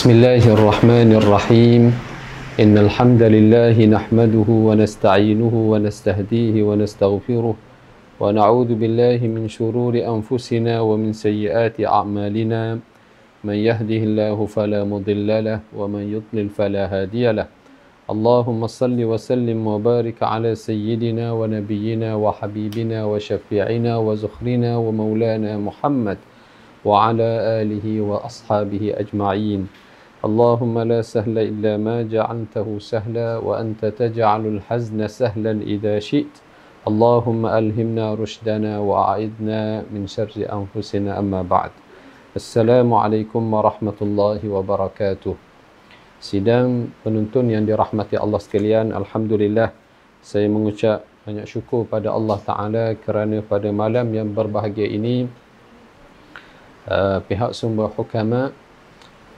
بسم الله الرحمن الرحيم إن الحمد لله نحمده ونستعينه ونستهديه ونستغفره ونعوذ بالله من شرور أنفسنا ومن سيئات أعمالنا من يهده الله فلا مضل له ومن يضلل فلا هادي له اللهم صل وسلم وبارك على سيدنا ونبينا وحبيبنا وشفيعنا وزخرنا ومولانا محمد وعلى آله وأصحابه أجمعين اللهم لا سهل إلا ما جعلته سهلا وأنت تجعل الحزن سهلا إذا شئت اللهم ألهمنا رشدنا وأعذنا من شر أنفسنا أما بعد السلام عليكم ورحمة الله وبركاته Sidang penuntun yang dirahmati Allah sekalian, Alhamdulillah saya mengucap banyak syukur pada Allah Ta'ala kerana pada malam yang berbahagia ini uh, pihak sumber hukama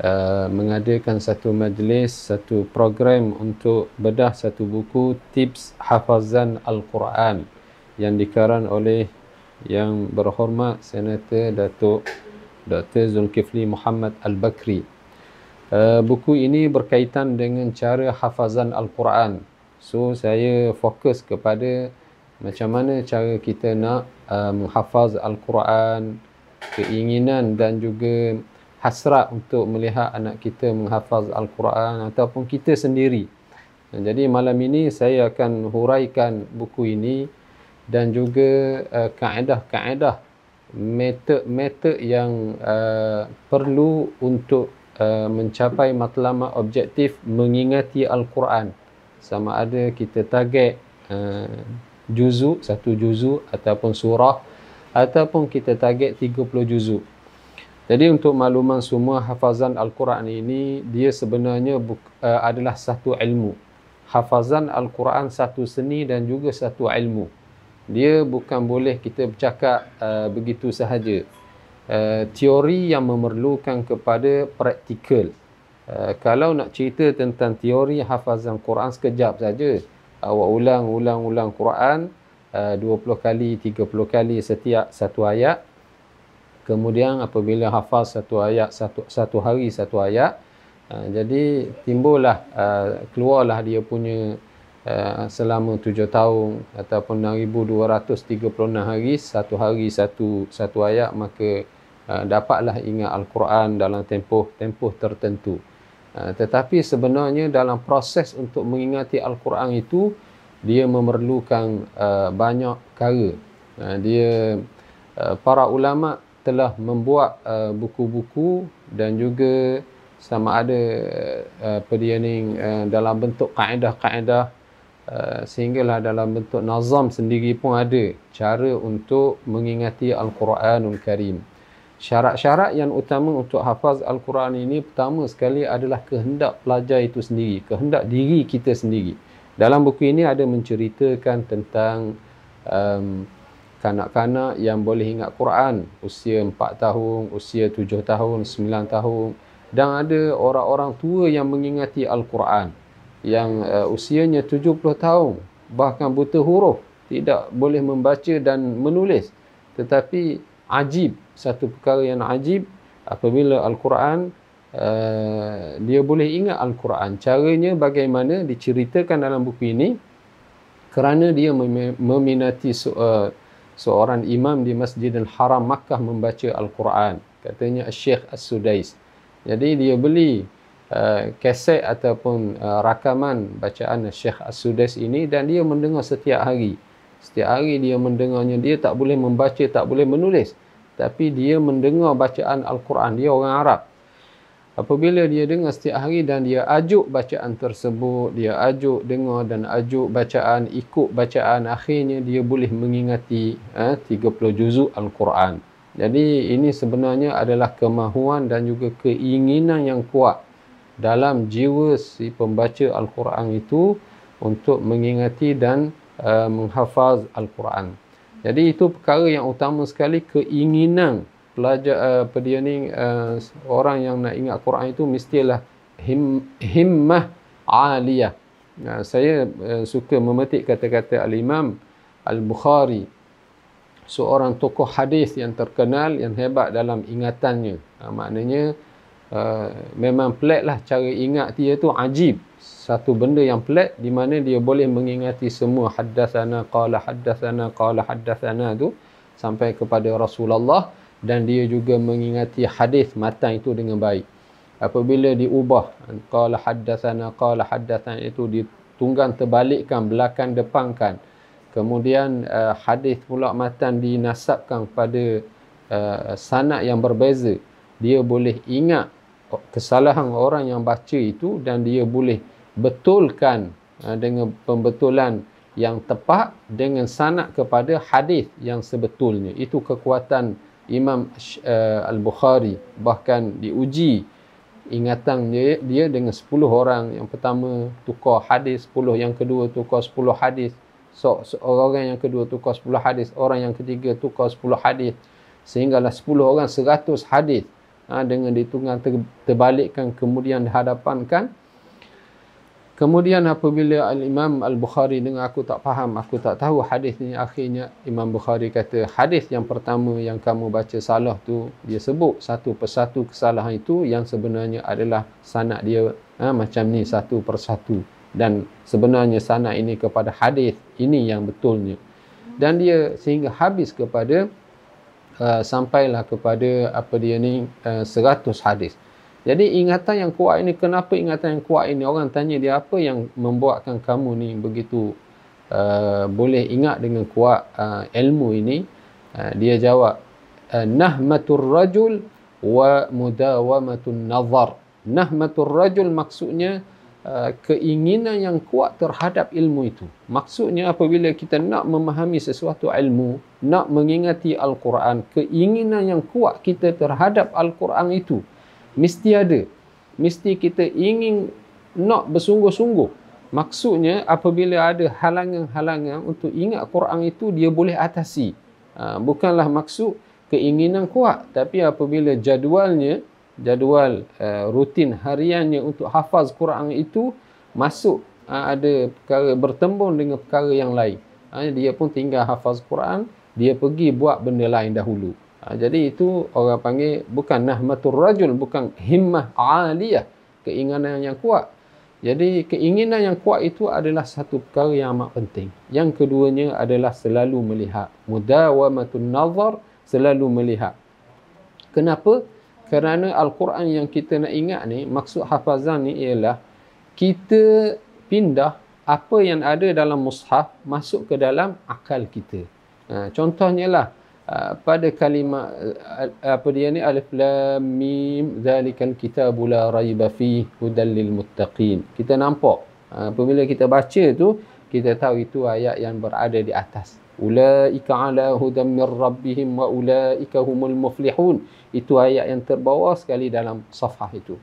uh, mengadakan satu majlis, satu program untuk bedah satu buku tips hafazan Al-Quran yang dikarang oleh yang berhormat Senator Datuk Dr. Zulkifli Muhammad Al-Bakri Uh, buku ini berkaitan dengan cara hafazan Al-Quran. So saya fokus kepada macam mana cara kita nak uh, menghafaz Al-Quran, keinginan dan juga hasrat untuk melihat anak kita menghafaz Al-Quran ataupun kita sendiri. Jadi malam ini saya akan huraikan buku ini dan juga uh, kaedah-kaedah metod-metod yang uh, perlu untuk Uh, mencapai matlamat objektif mengingati Al-Quran sama ada kita target uh, juzu satu juzu ataupun surah ataupun kita target 30 juzu jadi untuk makluman semua hafazan Al-Quran ini dia sebenarnya uh, adalah satu ilmu hafazan Al-Quran satu seni dan juga satu ilmu dia bukan boleh kita bercakap uh, begitu sahaja uh, teori yang memerlukan kepada praktikal. Uh, kalau nak cerita tentang teori hafazan Quran sekejap saja, awak ulang ulang ulang Quran uh, 20 kali, 30 kali setiap satu ayat. Kemudian apabila hafaz satu ayat satu satu hari satu ayat, uh, jadi timbullah uh, keluarlah dia punya uh, selama tujuh tahun ataupun 6236 hari satu hari satu satu ayat maka uh, dapatlah ingat al-Quran dalam tempoh-tempoh tertentu. Uh, tetapi sebenarnya dalam proses untuk mengingati al-Quran itu dia memerlukan uh, banyak perkara. Uh, dia uh, para ulama telah membuat uh, buku-buku dan juga sama ada uh, apa dia ni uh, dalam bentuk kaedah-kaedah uh, sehinggalah dalam bentuk nazam sendiri pun ada cara untuk mengingati Al-Quranul Karim. Syarat-syarat yang utama untuk hafaz Al-Quran ini pertama sekali adalah kehendak pelajar itu sendiri, kehendak diri kita sendiri. Dalam buku ini ada menceritakan tentang um, kanak-kanak yang boleh ingat Quran. Usia 4 tahun, usia 7 tahun, 9 tahun. Dan ada orang-orang tua yang mengingati Al-Quran. Yang uh, usianya 70 tahun bahkan buta huruf, tidak boleh membaca dan menulis. Tetapi ajib satu perkara yang ajib apabila Al-Quran uh, dia boleh ingat Al-Quran. Caranya bagaimana diceritakan dalam buku ini? Kerana dia meminati uh, seorang imam di Masjidil Haram Makkah membaca Al-Quran. Katanya Syekh As-Sudais. Jadi dia beli uh, kaset ataupun uh, rakaman bacaan Syekh As-Sudais ini dan dia mendengar setiap hari. Setiap hari dia mendengarnya. Dia tak boleh membaca tak boleh menulis. Tapi dia mendengar bacaan Al-Quran. Dia orang Arab apabila dia dengar setiap hari dan dia ajuk bacaan tersebut dia ajuk dengar dan ajuk bacaan ikut bacaan akhirnya dia boleh mengingati eh, 30 juzuk Al-Quran jadi ini sebenarnya adalah kemahuan dan juga keinginan yang kuat dalam jiwa si pembaca Al-Quran itu untuk mengingati dan uh, menghafaz Al-Quran. Jadi itu perkara yang utama sekali keinginan pelajar uh, apa dia ni uh, orang yang nak ingat Quran itu mestilah him, himmah aliyah. Uh, saya uh, suka memetik kata-kata al-Imam Al-Bukhari seorang tokoh hadis yang terkenal yang hebat dalam ingatannya. Uh, maknanya uh, memang pelik lah cara ingat dia tu ajib satu benda yang pelik di mana dia boleh mengingati semua haddathana qala haddathana qala haddathana tu sampai kepada Rasulullah dan dia juga mengingati hadis matan itu dengan baik. Apabila diubah qala haddathana qala haddathana itu ditunggang terbalikkan belakang depankan kemudian uh, hadis pula matan dinasabkan pada uh, sanad yang berbeza. Dia boleh ingat kesalahan orang yang baca itu dan dia boleh betulkan uh, dengan pembetulan yang tepat dengan sanad kepada hadis yang sebetulnya. Itu kekuatan Imam uh, Al-Bukhari bahkan diuji ingatan dia, dia dengan 10 orang. Yang pertama tukar hadis 10 yang kedua tukar 10 hadis. So, so orang yang kedua tukar 10 hadis. Orang yang ketiga tukar 10 hadis. Sehinggalah 10 orang 100 hadis ha, dengan ditungan ter, terbalikkan kemudian dihadapankan Kemudian apabila Al-Imam Al-Bukhari dengar aku tak faham, aku tak tahu hadis ni akhirnya Imam Bukhari kata hadis yang pertama yang kamu baca salah tu dia sebut satu persatu kesalahan itu yang sebenarnya adalah sanad dia ha, macam ni satu persatu dan sebenarnya sanad ini kepada hadis ini yang betulnya dan dia sehingga habis kepada uh, sampailah kepada apa dia ni uh, 100 hadis. Jadi ingatan yang kuat ini, kenapa ingatan yang kuat ini? Orang tanya dia apa yang membuatkan kamu ni begitu uh, boleh ingat dengan kuat uh, ilmu ini? Uh, dia jawab, uh, Nahmatur rajul wa mudawamatun nazar. Nahmatur rajul maksudnya uh, keinginan yang kuat terhadap ilmu itu. Maksudnya apabila kita nak memahami sesuatu ilmu, nak mengingati Al-Quran, keinginan yang kuat kita terhadap Al-Quran itu, mesti ada. Mesti kita ingin nak bersungguh-sungguh. Maksudnya apabila ada halangan-halangan untuk ingat Quran itu dia boleh atasi. Ha, bukanlah maksud keinginan kuat. Tapi apabila jadualnya jadual uh, rutin hariannya untuk hafaz Quran itu masuk uh, ada perkara bertembung dengan perkara yang lain. Uh, dia pun tinggal hafaz Quran dia pergi buat benda lain dahulu Ha, jadi itu orang panggil bukan nahmatur rajul, bukan himmah aliyah, keinginan yang kuat. Jadi keinginan yang kuat itu adalah satu perkara yang amat penting. Yang keduanya adalah selalu melihat. Mudawamatun nazar, selalu melihat. Kenapa? Kerana Al-Quran yang kita nak ingat ni, maksud hafazan ni ialah kita pindah apa yang ada dalam mushaf masuk ke dalam akal kita. Ha, contohnya lah, Ah, pada kalimat ah, apa dia ni? Alif lam mim zalikal kitabu la raiba fi hudal lil muttaqin. Kita nampak ah, apabila kita baca tu kita tahu itu ayat yang berada di atas. Ulaika ala hudam mir rabbihim wa ulaika humul muflihun. Itu ayat yang terbawah sekali dalam safhah itu.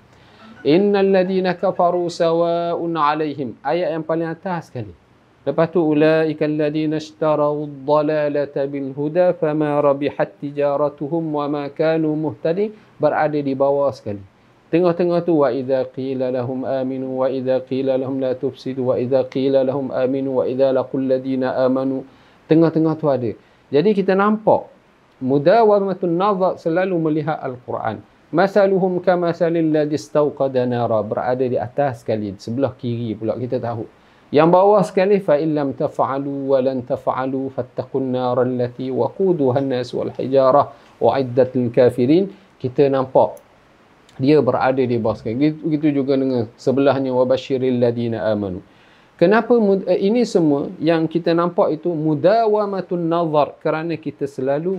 Innal ladina kafaru sawa'un alaihim ayat yang paling atas sekali Lepas tu ulaika alladhina ishtaraw ad-dalalata bil huda fama rabihat tijaratuhum wa ma kanu muhtadin berada di bawah sekali. Tengah-tengah tu wa idza qila lahum aminu wa idza qila lahum la tufsidu wa idza qila lahum aminu wa idza laqul ladina amanu. Tengah-tengah tu ada. Jadi kita nampak mudawamatun nazar selalu melihat al-Quran. Masaluhum kamasalil ladzi istawqada nara berada di atas sekali sebelah kiri pula kita tahu. Yang bawah sekali fa illam taf'alu wa lan taf'alu fattaqun nar allati waquduha an-nas wal hijarah uiddat lil kafirin. Kita nampak dia berada di bawah sekali. Begitu juga dengan sebelahnya wabashiril ladina amanu. Kenapa eh, ini semua yang kita nampak itu mudawamatun nazar kerana kita selalu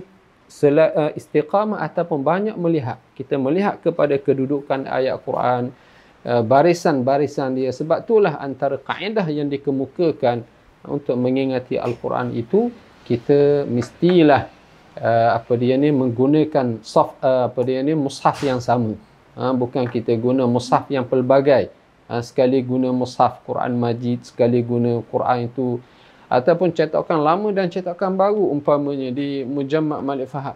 eh, istiqamah ataupun banyak melihat. Kita melihat kepada kedudukan ayat Quran barisan-barisan dia. Sebab itulah antara kaedah yang dikemukakan untuk mengingati al-Quran itu kita mestilah uh, apa dia ni menggunakan soft uh, apa dia ni mushaf yang sama. Uh, bukan kita guna mushaf yang pelbagai. Uh, sekali guna mushaf Quran Majid sekali guna Quran itu. Ataupun cetakan lama dan cetakan baru umpamanya di Mujamma' Malik Fahad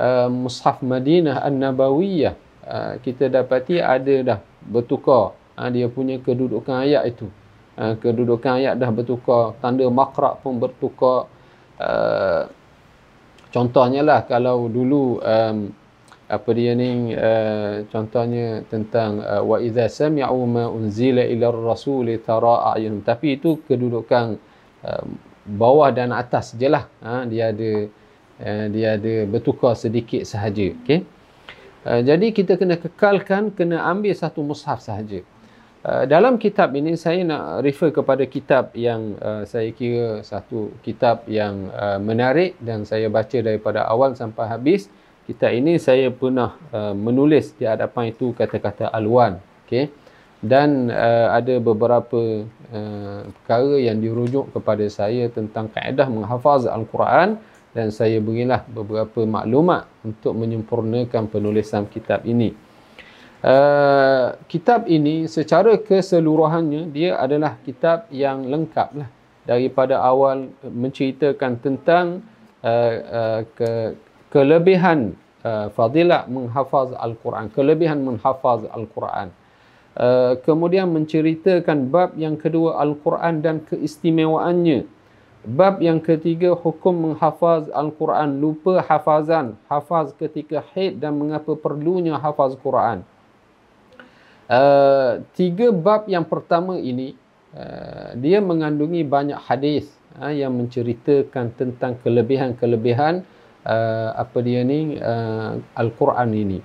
uh, mushaf Madinah An-Nabawiyah. Uh, kita dapati ada dah bertukar. Ha, dia punya kedudukan ayat itu. Ha, kedudukan ayat dah bertukar tanda makrak pun bertukar. Uh, contohnya lah kalau dulu um, apa dia ni uh, contohnya tentang uh, wa idza sami'u ma unzila ila ar-rasul tara a'yunhum tapi itu kedudukan uh, bawah dan atas jelah ha, dia ada uh, dia ada bertukar sedikit sahaja okey uh, jadi kita kena kekalkan kena ambil satu mushaf sahaja. Uh, dalam kitab ini saya nak refer kepada kitab yang uh, saya kira satu kitab yang uh, menarik dan saya baca daripada awal sampai habis. Kitab ini saya pernah uh, menulis di hadapan itu kata-kata alwan okey? Dan uh, ada beberapa uh, perkara yang dirujuk kepada saya tentang kaedah menghafaz al-Quran dan saya berilah beberapa maklumat untuk menyempurnakan penulisan kitab ini. Uh, kitab ini secara keseluruhannya dia adalah kitab yang lengkap lah daripada awal menceritakan tentang uh, uh, ke kelebihan uh, fadilah menghafaz Al-Quran, kelebihan menghafaz Al-Quran. Uh, kemudian menceritakan bab yang kedua Al-Quran dan keistimewaannya. Bab yang ketiga hukum menghafaz Al-Quran, lupa hafazan, hafaz ketika haid dan mengapa perlunya hafaz Quran. Uh, tiga bab yang pertama ini uh, dia mengandungi banyak hadis uh, yang menceritakan tentang kelebihan-kelebihan uh, apa dia ni uh, al-Quran ini.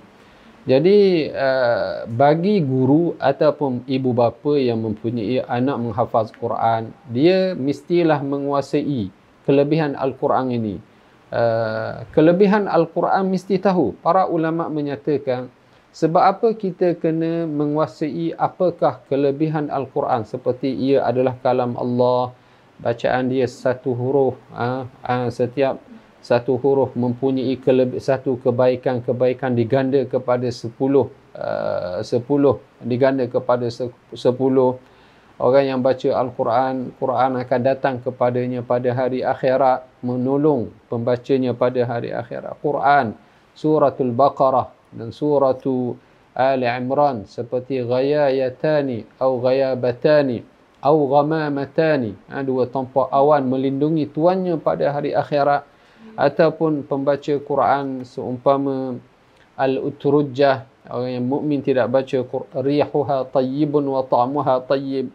Jadi uh, bagi guru ataupun ibu bapa yang mempunyai anak menghafaz Quran, dia mestilah menguasai kelebihan al-Quran ini. Uh, kelebihan al-Quran mesti tahu. Para ulama menyatakan sebab apa kita kena menguasai apakah kelebihan al-Quran seperti ia adalah kalam Allah, bacaan dia satu huruf, uh, uh, setiap satu huruf mempunyai kelebih, satu kebaikan-kebaikan diganda kepada sepuluh uh, sepuluh diganda kepada sepuluh. Orang yang baca Al-Quran Quran akan datang kepadanya pada hari akhirat menolong pembacanya pada hari akhirat. Quran suratul Baqarah dan suratul Ali Imran seperti ghayayatani atau ghayabatani atau ghamamatani. Ha, dua tampak awan melindungi tuannya pada hari akhirat ataupun pembaca Quran seumpama al-utrujah orang yang mukmin tidak baca rihuha tayyibun wa ta'muha tayyib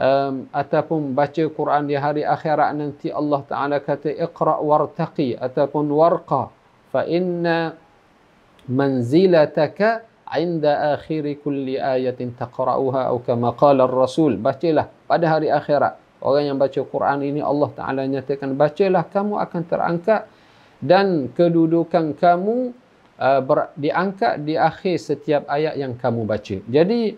um, ataupun baca Quran di hari akhirat nanti Allah Taala kata iqra wartaqi ataupun warqa fa inna manzilataka inda akhir kulli ayatin taqra'uha atau kama qala ar-rasul bacalah pada hari akhirat Orang yang baca Quran ini Allah Ta'ala nyatakan bacalah kamu akan terangkat dan kedudukan kamu uh, ber, diangkat di akhir setiap ayat yang kamu baca. Jadi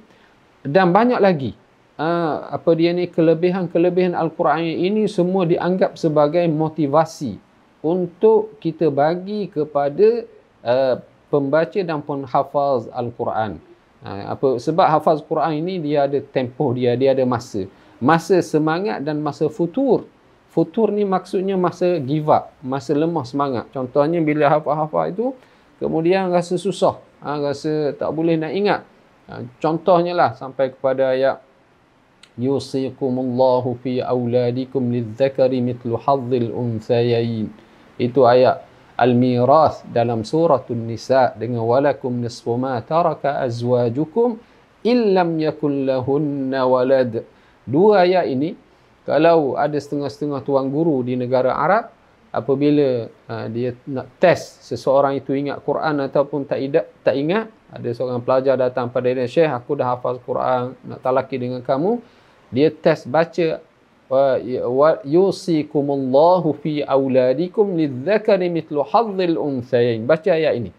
dan banyak lagi uh, apa dia ni kelebihan-kelebihan Al-Quran ini semua dianggap sebagai motivasi untuk kita bagi kepada uh, pembaca dan penghafaz Al-Quran. Uh, apa sebab hafaz Quran ini dia ada tempoh dia, dia ada masa masa semangat dan masa futur. Futur ni maksudnya masa give up, masa lemah semangat. Contohnya bila hafal-hafal itu, kemudian rasa susah, ha, rasa tak boleh nak ingat. Ha, contohnya lah sampai kepada ayat Yusikumullahu fi awladikum lidzakari mitlu hadzil unsayayin. Itu ayat Al-Mirath dalam suratul Nisa dengan walakum nisfu ma taraka azwajukum illam yakul lahunna walad. Dua ayat ini kalau ada setengah-setengah tuan guru di negara Arab apabila uh, dia nak test seseorang itu ingat Quran ataupun tak idak, tak ingat ada seorang pelajar datang pada dia Syekh aku dah hafaz Quran nak talaki dengan kamu dia test baca wa yusikumullahu fi auladikum lidzakari mithlu hadzil unthayain. Baca ayat ini.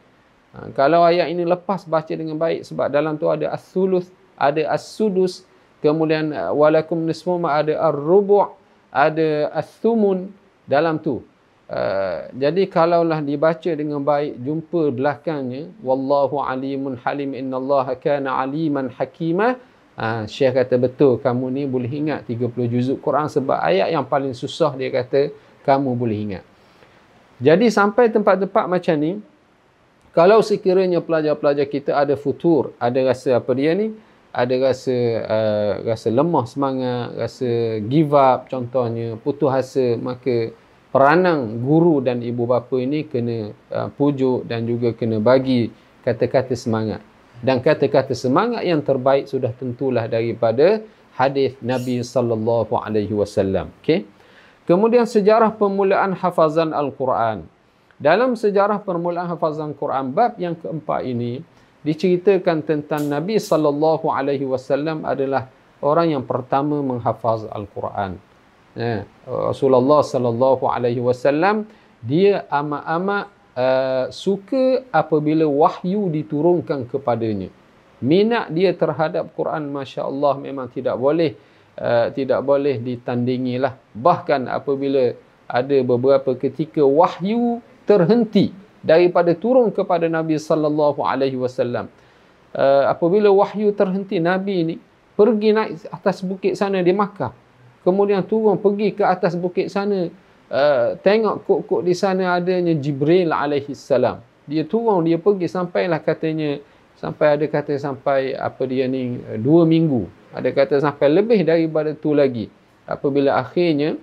Ha, kalau ayat ini lepas baca dengan baik sebab dalam tu ada as-sulus ada as-sudus kemudian uh, walakum nisfu ma ada ar-rubu' ada as-thumun dalam tu. Uh, jadi kalaulah dibaca dengan baik jumpa belakangnya wallahu alimun halim innallaha kana aliman hakima. Uh, syekh kata betul kamu ni boleh ingat 30 juzuk Quran sebab ayat yang paling susah dia kata kamu boleh ingat. Jadi sampai tempat-tempat macam ni kalau sekiranya pelajar-pelajar kita ada futur ada rasa apa dia ni ada rasa uh, rasa lemah semangat, rasa give up contohnya, putus asa, maka peranang guru dan ibu bapa ini kena uh, pujuk dan juga kena bagi kata-kata semangat. Dan kata-kata semangat yang terbaik sudah tentulah daripada hadis Nabi sallallahu alaihi wasallam. Okey. Kemudian sejarah permulaan hafazan Al-Quran. Dalam sejarah permulaan hafazan Al-Quran bab yang keempat ini diceritakan tentang Nabi sallallahu alaihi wasallam adalah orang yang pertama menghafaz Al-Quran. Ya, Rasulullah sallallahu alaihi wasallam dia amat-amat uh, suka apabila wahyu diturunkan kepadanya. Minat dia terhadap Quran masya-Allah memang tidak boleh uh, tidak boleh ditandingi lah. Bahkan apabila ada beberapa ketika wahyu terhenti daripada turun kepada Nabi sallallahu alaihi wasallam. Uh, apabila wahyu terhenti Nabi ini pergi naik atas bukit sana di Makkah. Kemudian turun pergi ke atas bukit sana uh, tengok kok-kok di sana adanya Jibril alaihi salam. Dia turun dia pergi sampailah katanya sampai ada kata sampai apa dia ni dua minggu. Ada kata sampai lebih daripada tu lagi. Apabila akhirnya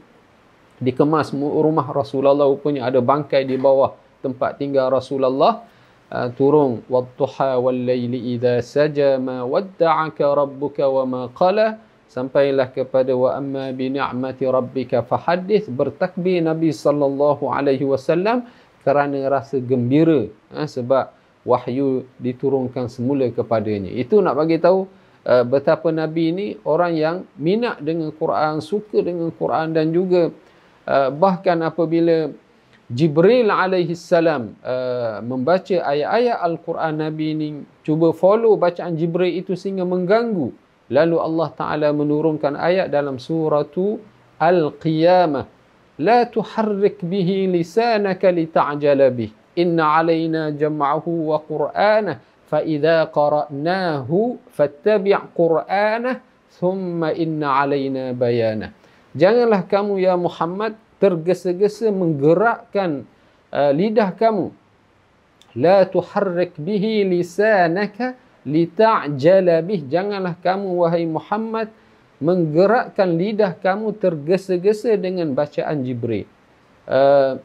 dikemas rumah Rasulullah rupanya ada bangkai di bawah tempat tinggal Rasulullah uh, turun wadduha wal laili idza saja ma wadda'aka rabbuka wa ma qala sampailah kepada wa amma bi ni'mati rabbika fahaddith bertakbir Nabi sallallahu alaihi wasallam kerana rasa gembira ha, sebab wahyu diturunkan semula kepadanya. Itu nak bagi tahu uh, betapa nabi ini orang yang minat dengan Quran suka dengan Quran dan juga uh, bahkan apabila Jibril alaihi salam uh, membaca ayat-ayat al-Quran Nabi ini cuba follow bacaan Jibril itu sehingga mengganggu. Lalu Allah taala menurunkan ayat dalam surah al-qiyamah la tuharrik bihi lisanaka lita'jala bih. Inna alaina jam'ahu wa qur'anah fa idza qara'nahu fattabi' qur'anah thumma inna alaina janganlah kamu ya Muhammad tergesa-gesa menggerakkan uh, lidah kamu. La tuharrik bihi lisanaka lita'jala bih. Janganlah kamu wahai Muhammad menggerakkan lidah kamu tergesa-gesa dengan bacaan Jibril. Uh,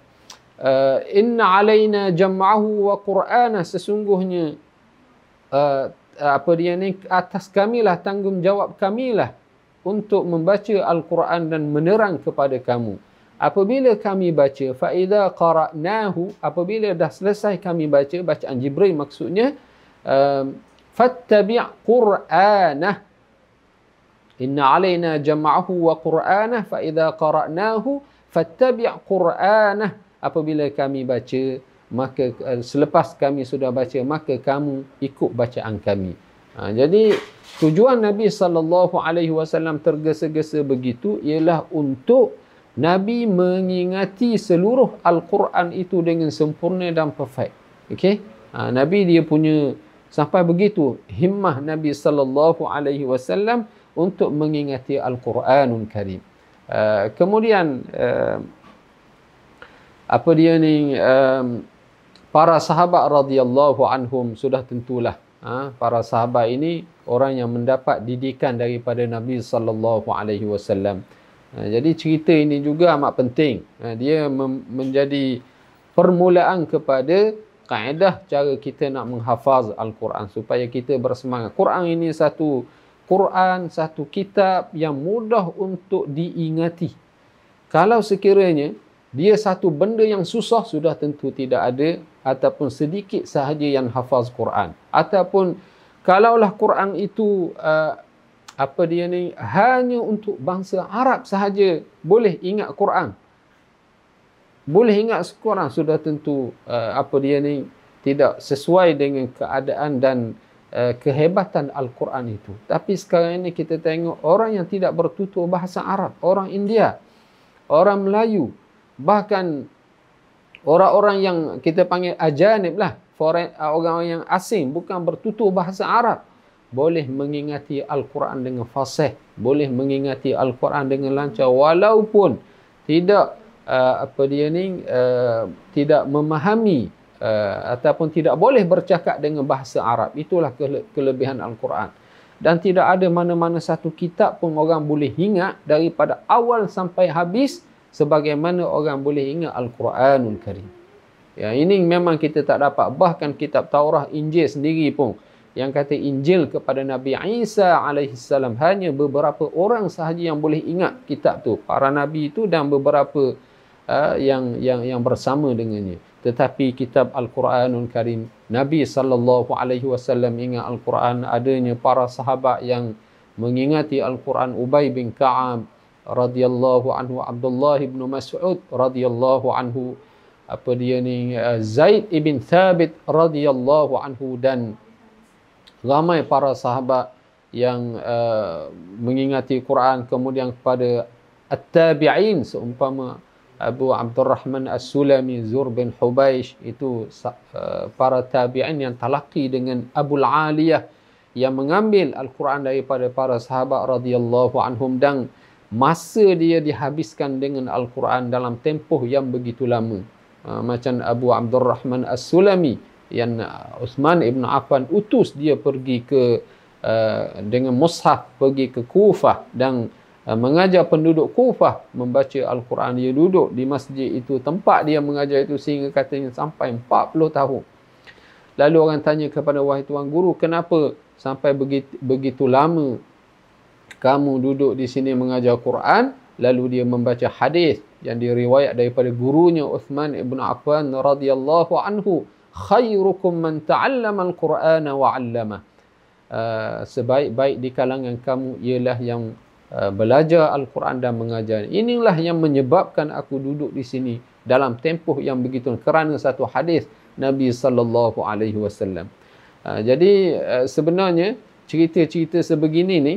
uh, inna alaina jam'ahu wa qur'ana. Sesungguhnya uh, apa dia ni atas kamilah tanggungjawab kamilah untuk membaca al-Quran dan menerang kepada kamu apabila kami baca fa idza qara'nahu apabila dah selesai kami baca bacaan jibril maksudnya um, fattabi' qur'anah. Inna alaina jam'ahu wa qur'anah fa idza qara'nahu fattabi' qur'anah. Apabila kami baca maka uh, selepas kami sudah baca maka kamu ikut bacaan kami. Ha, jadi tujuan nabi sallallahu alaihi wasallam tergesa-gesa begitu ialah untuk Nabi mengingati seluruh Al-Quran itu dengan sempurna dan perfect. Okey? Ha, Nabi dia punya sampai begitu himmah Nabi sallallahu alaihi wasallam untuk mengingati Al-Quranul Karim. Uh, kemudian uh, apa dia ni um, para sahabat radhiyallahu anhum sudah tentulah ha, para sahabat ini orang yang mendapat didikan daripada Nabi sallallahu alaihi wasallam. Ha, jadi cerita ini juga amat penting. Ha, dia menjadi permulaan kepada kaedah cara kita nak menghafaz Al-Quran supaya kita bersemangat. Quran ini satu Quran, satu kitab yang mudah untuk diingati. Kalau sekiranya dia satu benda yang susah sudah tentu tidak ada ataupun sedikit sahaja yang hafaz Quran. Ataupun kalaulah Quran itu uh, apa dia ni hanya untuk bangsa Arab sahaja boleh ingat Quran. Boleh ingat Quran sudah tentu uh, apa dia ni tidak sesuai dengan keadaan dan uh, kehebatan Al-Quran itu. Tapi sekarang ini kita tengok orang yang tidak bertutur bahasa Arab, orang India, orang Melayu, bahkan orang-orang yang kita panggil ajanib lah, orang-orang yang asing bukan bertutur bahasa Arab boleh mengingati Al-Quran dengan fasih, boleh mengingati Al-Quran dengan lancar walaupun tidak uh, apa dia ni uh, tidak memahami uh, ataupun tidak boleh bercakap dengan bahasa Arab. Itulah kele- kelebihan Al-Quran. Dan tidak ada mana-mana satu kitab pun orang boleh ingat daripada awal sampai habis sebagaimana orang boleh ingat Al-Quranul Karim. Ya, ini memang kita tak dapat. Bahkan kitab Taurah, Injil sendiri pun yang kata Injil kepada Nabi Isa alaihissalam hanya beberapa orang sahaja yang boleh ingat kitab tu. Para nabi itu dan beberapa uh, yang yang yang bersama dengannya. Tetapi kitab Al-Quranul Karim Nabi sallallahu alaihi wasallam ingat Al-Quran adanya para sahabat yang mengingati Al-Quran Ubay bin Ka'ab radhiyallahu anhu Abdullah bin Mas'ud radhiyallahu anhu apa dia ni uh, Zaid ibn Thabit radhiyallahu anhu dan ramai para sahabat yang uh, mengingati Quran kemudian kepada at-tabi'in seumpama Abu Abdurrahman As-Sulami Zur bin Hubaish itu uh, para tabi'in yang talaqi dengan Abu Aliyah yang mengambil Al-Quran daripada para sahabat radhiyallahu anhum dan masa dia dihabiskan dengan Al-Quran dalam tempoh yang begitu lama. Uh, macam Abu Abdurrahman As-Sulami yang Uthman ibn Affan utus dia pergi ke uh, dengan mushaf pergi ke Kufah dan uh, mengajar penduduk Kufah membaca Al-Quran. Dia duduk di masjid itu tempat dia mengajar itu sehingga katanya sampai 40 tahun. Lalu orang tanya kepada wahai tuan guru kenapa sampai begitu, begitu lama kamu duduk di sini mengajar Quran? Lalu dia membaca hadis yang diriwayat daripada gurunya Uthman ibn Affan radhiyallahu anhu khairukum man ta'allama al-Qur'ana wa 'allama. Uh, sebaik-baik di kalangan kamu ialah yang uh, belajar Al-Quran dan mengajar. Inilah yang menyebabkan aku duduk di sini dalam tempoh yang begitu kerana satu hadis Nabi sallallahu alaihi wasallam. Uh, jadi uh, sebenarnya cerita-cerita sebegini ni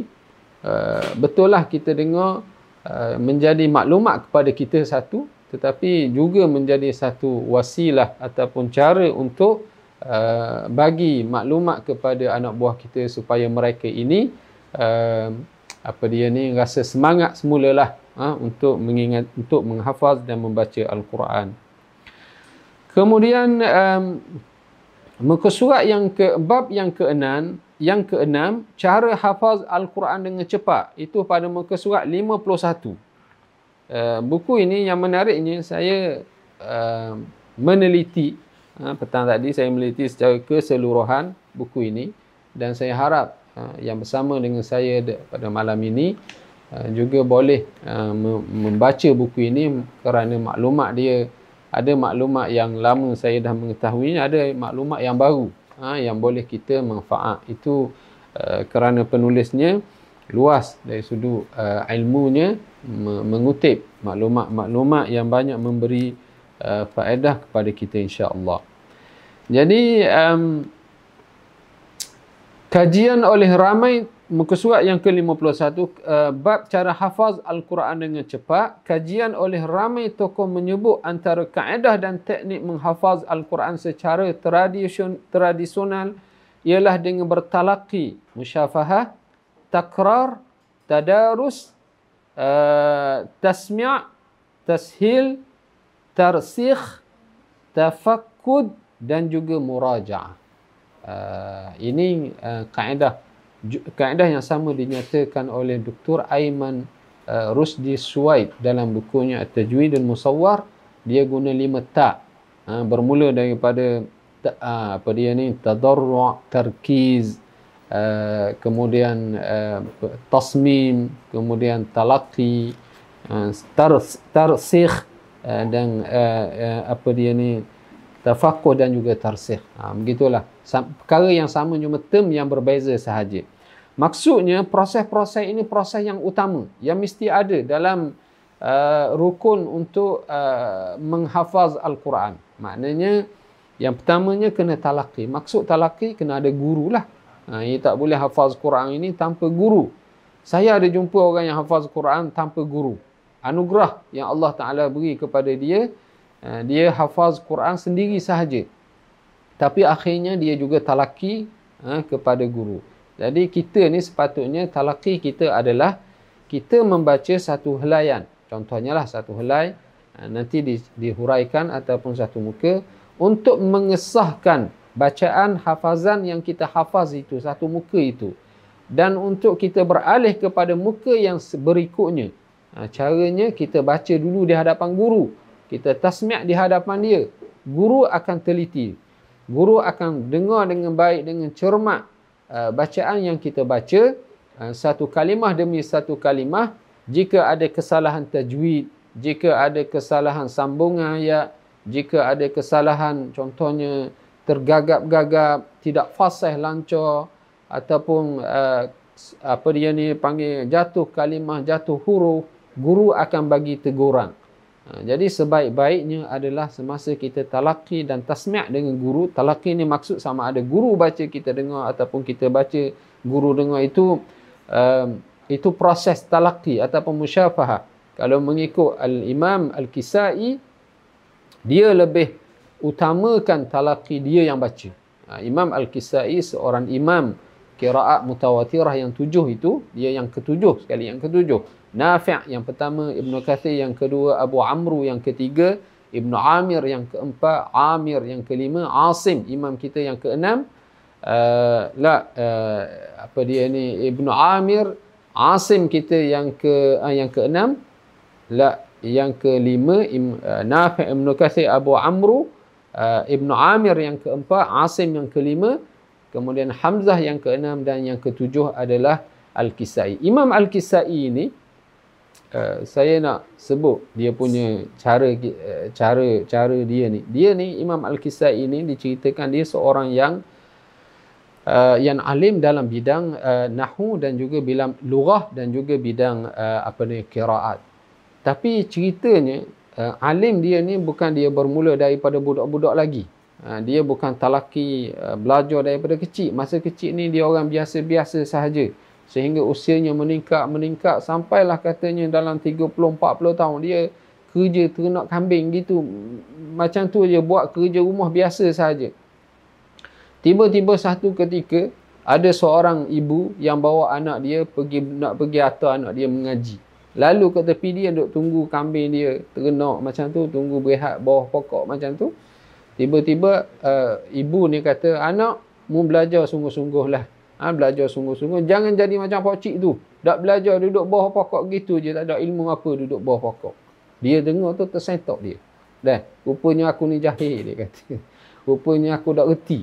uh, betul lah kita dengar uh, menjadi maklumat kepada kita satu tetapi juga menjadi satu wasilah ataupun cara untuk uh, bagi maklumat kepada anak buah kita supaya mereka ini uh, apa dia ni rasa semangat semulalah uh, untuk mengingat untuk menghafaz dan membaca al-Quran. Kemudian um, muka surat yang ke bab yang keenam yang keenam cara hafaz al-Quran dengan cepat itu pada muka surat 51 uh, buku ini yang menariknya saya uh, meneliti. Uh, petang tadi saya meneliti secara keseluruhan buku ini dan saya harap uh, yang bersama dengan saya pada malam ini uh, juga boleh uh, membaca buku ini kerana maklumat dia ada maklumat yang lama saya dah mengetahui ada maklumat yang baru uh, yang boleh kita manfaat. Itu uh, kerana penulisnya luas dari sudut uh, ilmunya mengutip maklumat-maklumat yang banyak memberi uh, faedah kepada kita insya-Allah. Jadi um, kajian oleh ramai muka surat yang ke-51 uh, bab cara hafaz al-Quran dengan cepat kajian oleh ramai tokoh menyebut antara kaedah dan teknik menghafaz al-Quran secara tradisional ialah dengan bertalaqi musyafahah takrar tadarus tasmi' tashil tarsikh tafakkud dan juga muraja'ah uh, ini uh, kaedah. Kaedah yang sama dinyatakan oleh Dr. Aiman uh, Rusdi Suwaid dalam bukunya At-Tajwid dan Musawwar dia guna lima ta uh, bermula daripada ta, uh, apa dia ni? Tadarru' tarkiz uh, kemudian uh, tasmim, kemudian talaqi, uh, tarsikh uh, dan uh, uh, apa dia ni tafaqquh dan juga tarsikh. Ha, begitulah. Perkara yang sama cuma term yang berbeza sahaja. Maksudnya proses-proses ini proses yang utama yang mesti ada dalam uh, rukun untuk uh, menghafaz Al-Quran. Maknanya yang pertamanya kena talaqi. Maksud talaqi kena ada guru lah. Ha, ia tak boleh hafaz Quran ini tanpa guru. Saya ada jumpa orang yang hafaz Quran tanpa guru. Anugerah yang Allah Ta'ala beri kepada dia, ha, dia hafaz Quran sendiri sahaja. Tapi akhirnya dia juga talaki ha, kepada guru. Jadi kita ni sepatutnya talaki kita adalah kita membaca satu helaian. Contohnya lah satu helai nanti di, dihuraikan ataupun satu muka untuk mengesahkan bacaan hafazan yang kita hafaz itu satu muka itu dan untuk kita beralih kepada muka yang berikutnya Ha, caranya kita baca dulu di hadapan guru. Kita tasmi' di hadapan dia. Guru akan teliti. Guru akan dengar dengan baik, dengan cermat uh, bacaan yang kita baca. Uh, satu kalimah demi satu kalimah. Jika ada kesalahan tajwid, jika ada kesalahan sambungan ayat, jika ada kesalahan contohnya tergagap-gagap, tidak fasih lancar ataupun uh, apa dia ni panggil jatuh kalimah, jatuh huruf, guru akan bagi teguran. Ha, jadi sebaik-baiknya adalah semasa kita talaki dan tasmi' dengan guru. Talaki ni maksud sama ada guru baca kita dengar ataupun kita baca guru dengar itu um, itu proses talaki ataupun musyafahah. Kalau mengikut Al-Imam Al-Kisai dia lebih utamakan talaki dia yang baca. Ha, imam Al-Kisai seorang imam kiraat mutawatirah yang tujuh itu dia yang ketujuh sekali yang ketujuh Nafi' yang pertama, Ibn Kathir yang kedua, Abu Amru yang ketiga, Ibn Amir yang keempat, Amir yang kelima, Asim imam kita yang keenam. Uh, la, uh, apa dia ni Ibn Amir, Asim kita yang ke uh, yang keenam. La, yang kelima uh, Nafi' Ibn Kathir, Abu Amru, uh, Ibn Amir yang keempat, Asim yang kelima. Kemudian Hamzah yang keenam dan yang ketujuh adalah Al-Kisai. Imam Al-Kisai ini uh, saya nak sebut dia punya cara uh, cara cara dia ni. Dia ni Imam Al-Kisai ini diceritakan dia seorang yang uh, yang alim dalam bidang uh, nahwu dan juga bidang lughah dan juga bidang uh, apa ni qiraat. Tapi ceritanya uh, alim dia ni bukan dia bermula daripada budak-budak lagi. Uh, dia bukan talaki uh, belajar daripada kecil. Masa kecil ni dia orang biasa-biasa sahaja. Sehingga usianya meningkat meningkat. Sampailah katanya dalam 30 40 tahun dia kerja ternak kambing gitu. Macam tu je buat kerja rumah biasa saja tiba-tiba satu ketika ada seorang ibu yang bawa anak dia pergi nak pergi hantar anak dia mengaji lalu ke tepi dia duk tunggu kambing dia ternak macam tu tunggu berehat bawah pokok macam tu tiba-tiba uh, ibu ni kata anak mu belajar sungguh-sungguh lah Ha, belajar sungguh-sungguh. Jangan jadi macam pocik tu. Tak belajar duduk bawah pokok gitu je. Tak ada ilmu apa duduk bawah pokok. Dia dengar tu tersentok dia. Dah, rupanya aku ni jahil dia kata. Rupanya aku tak reti.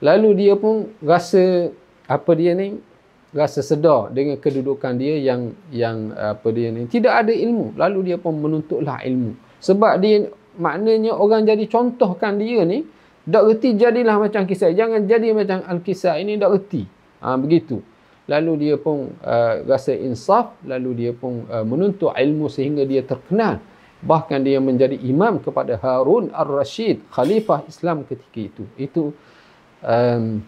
Lalu dia pun rasa apa dia ni rasa sedar dengan kedudukan dia yang yang apa dia ni tidak ada ilmu. Lalu dia pun menuntutlah ilmu. Sebab dia maknanya orang jadi contohkan dia ni tak reti jadilah macam kisah. Jangan jadi macam Al-Kisah ini tak reti. Ha, begitu. Lalu dia pun uh, rasa insaf. Lalu dia pun uh, menuntut ilmu sehingga dia terkenal. Bahkan dia menjadi imam kepada Harun Ar-Rashid. Khalifah Islam ketika itu. Itu um,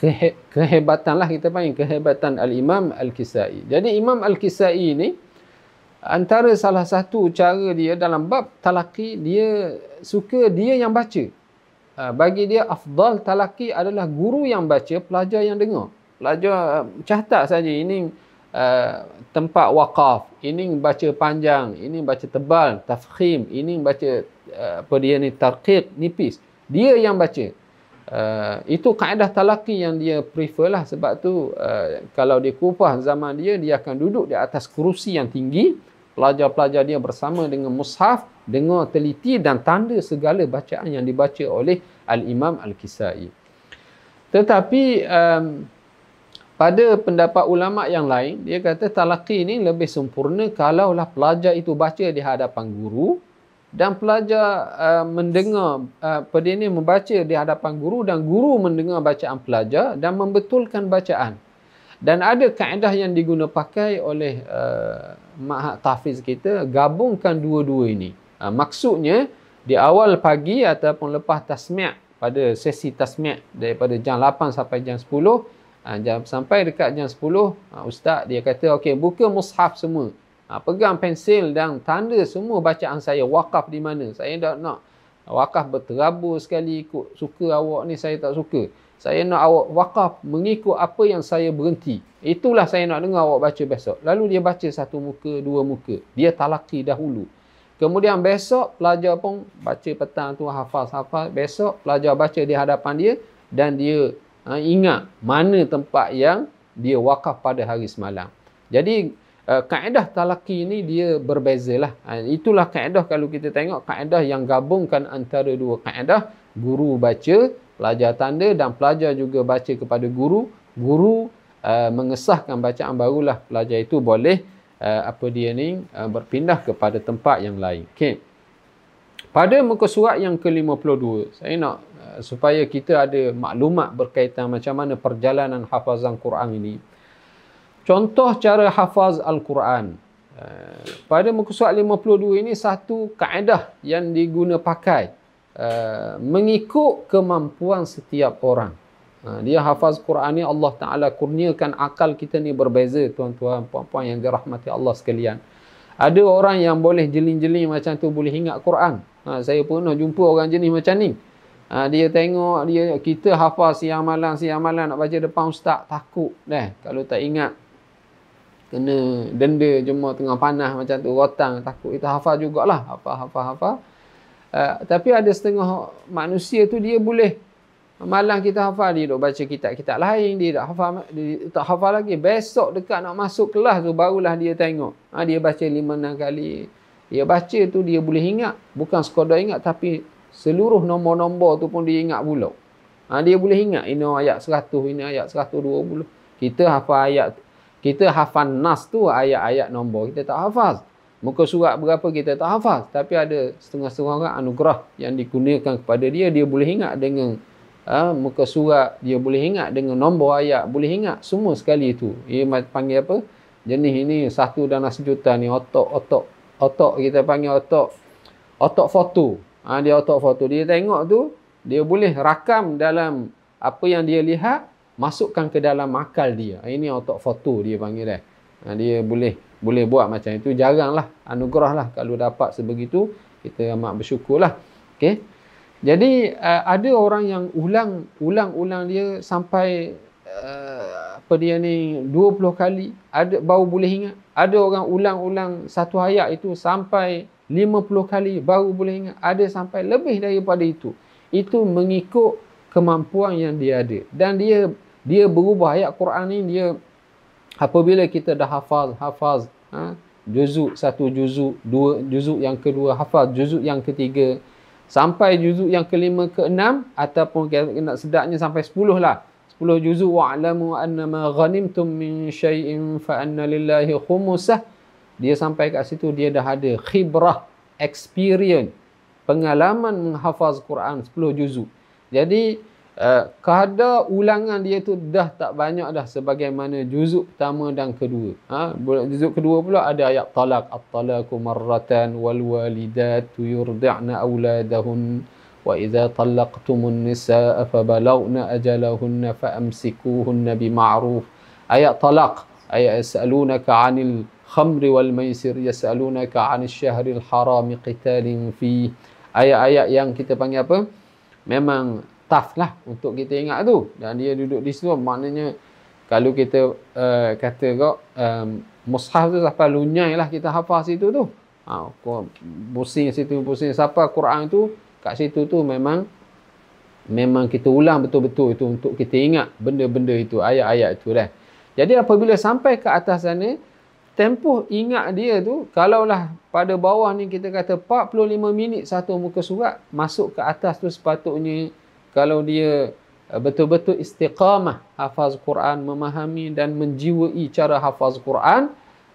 kehe kehebatan lah kita panggil. Kehebatan Al-Imam Al-Kisai. Jadi Imam Al-Kisai ini antara salah satu cara dia dalam bab talaki dia suka dia yang baca Ah, bagi dia afdal talaki adalah guru yang baca, pelajar yang dengar. Pelajar uh, catat saja ini uh, tempat wakaf, ini baca panjang, ini baca tebal, tafkhim, ini baca uh, apa dia ni tarqiq nipis. Dia yang baca. Uh, itu kaedah talaki yang dia prefer lah sebab tu uh, kalau di Kufah zaman dia dia akan duduk di atas kerusi yang tinggi pelajar-pelajar dia bersama dengan mushaf dengar teliti dan tanda segala bacaan yang dibaca oleh Al-Imam Al-Kisai. Tetapi um, pada pendapat ulama yang lain, dia kata talaqi ini lebih sempurna kalaulah pelajar itu baca di hadapan guru dan pelajar uh, mendengar uh, ini membaca di hadapan guru dan guru mendengar bacaan pelajar dan membetulkan bacaan. Dan ada kaedah yang diguna pakai oleh uh, Mahat Tafiz kita gabungkan dua-dua ini. Ha, maksudnya di awal pagi ataupun lepas tasmi' pada sesi tasmi' daripada jam 8 sampai jam 10 ha, jam sampai dekat jam 10 ha, ustaz dia kata okey buka mushaf semua ha, pegang pensil dan tanda semua bacaan saya wakaf di mana? Saya tak nak wakaf berterabur sekali ikut suka awak ni saya tak suka. Saya nak awak wakaf mengikut apa yang saya berhenti. Itulah saya nak dengar awak baca besok. Lalu dia baca satu muka dua muka. Dia talaki dahulu. Kemudian besok pelajar pun baca petang tu hafal-hafal. Besok pelajar baca di hadapan dia dan dia ha, ingat mana tempat yang dia wakaf pada hari semalam. Jadi uh, kaedah talaki ni dia berbeza lah. Uh, itulah kaedah kalau kita tengok kaedah yang gabungkan antara dua kaedah. Guru baca, pelajar tanda dan pelajar juga baca kepada guru. Guru uh, mengesahkan bacaan barulah pelajar itu boleh uh, apa dia ni uh, berpindah kepada tempat yang lain. Okay. Pada muka surat yang ke-52, saya nak uh, supaya kita ada maklumat berkaitan macam mana perjalanan hafazan Quran ini. Contoh cara hafaz Al-Quran. Uh, pada muka surat 52 ini satu kaedah yang diguna pakai uh, mengikut kemampuan setiap orang. Uh, dia hafaz Quran ni Allah Taala kurniakan akal kita ni berbeza tuan-tuan puan-puan yang dirahmati Allah sekalian. Ada orang yang boleh jeling-jeling macam tu boleh ingat Quran. Ha, saya pernah jumpa orang jenis macam ni. Ha, dia tengok dia kita hafaz siang malam siang malam nak baca depan ustaz takut dah kalau tak ingat kena denda cuma tengah panas macam tu rotang takut kita hafal jugalah. Hafal hafal hafal. Uh, tapi ada setengah manusia tu dia boleh malam kita hafal. Dia duk baca kitab-kitab lain dia tak hafal dia tak hafal lagi. Besok dekat nak masuk kelas tu barulah dia tengok. Ha, dia baca lima enam kali. Dia baca tu dia boleh ingat. Bukan sekadar ingat tapi seluruh nombor-nombor tu pun dia ingat pula. Ha, dia boleh ingat ini ayat 100 ini ayat 120 kita hafal ayat kita hafal nas tu ayat-ayat nombor kita tak hafaz. Muka surat berapa kita tak hafaz. Tapi ada setengah-setengah orang anugerah yang digunakan kepada dia dia boleh ingat dengan ha, muka surat dia boleh ingat dengan nombor ayat boleh ingat semua sekali itu. Dia panggil apa? Jenis ini satu dan sejuta ni otok otok otok kita panggil otok otok foto. Ha, dia otok foto. Dia tengok tu dia boleh rakam dalam apa yang dia lihat masukkan ke dalam akal dia. Ini otak foto dia panggil dia. Ha, dia boleh boleh buat macam itu. Jaranglah anugerah lah kalau dapat sebegitu. Kita amat bersyukurlah. Okay. Jadi uh, ada orang yang ulang ulang ulang dia sampai uh, apa dia ni 20 kali ada baru boleh ingat. Ada orang ulang-ulang satu ayat itu sampai 50 kali baru boleh ingat. Ada sampai lebih daripada itu. Itu mengikut kemampuan yang dia ada. Dan dia dia berubah ayat Quran ni dia apabila kita dah hafaz hafaz ha, juzuk satu juzuk dua juzuk yang kedua hafaz juzuk yang ketiga sampai juzuk yang kelima ke enam ataupun nak sedaknya sampai sepuluh lah. Sepuluh juzuk wa'lamu annama ghanimtum min syai'in fa anna lillahi khumusah. Dia sampai kat situ dia dah ada khibrah experience pengalaman menghafaz Quran sepuluh juzuk. Jadi Uh, kadar ulangan dia tu dah tak banyak dah sebagaimana juzuk pertama dan kedua. Ha? Juzuk kedua pula ada ayat talak. At-talaku marratan wal walidatu yurdi'na awladahun wa idza talaqtumun nisaa fa balawna ajalahunna fa amsikuhunna bima'ruf. Ayat talak. Ayat yas'alunaka 'anil khamri wal maisir yas'alunaka 'anil syahril haram qitalin fi. Ayat-ayat yang kita panggil apa? Memang tough lah untuk kita ingat tu. Dan dia duduk di situ maknanya kalau kita uh, kata kok um, mushaf tu sampai lunyai lah kita hafal situ tu. Ha, pusing situ pusing siapa Quran tu kat situ tu memang memang kita ulang betul-betul itu untuk kita ingat benda-benda itu ayat-ayat itu dah. Jadi apabila sampai ke atas sana tempoh ingat dia tu kalaulah pada bawah ni kita kata 45 minit satu muka surat masuk ke atas tu sepatutnya kalau dia uh, betul-betul istiqamah hafaz Quran memahami dan menjiwai cara hafaz Quran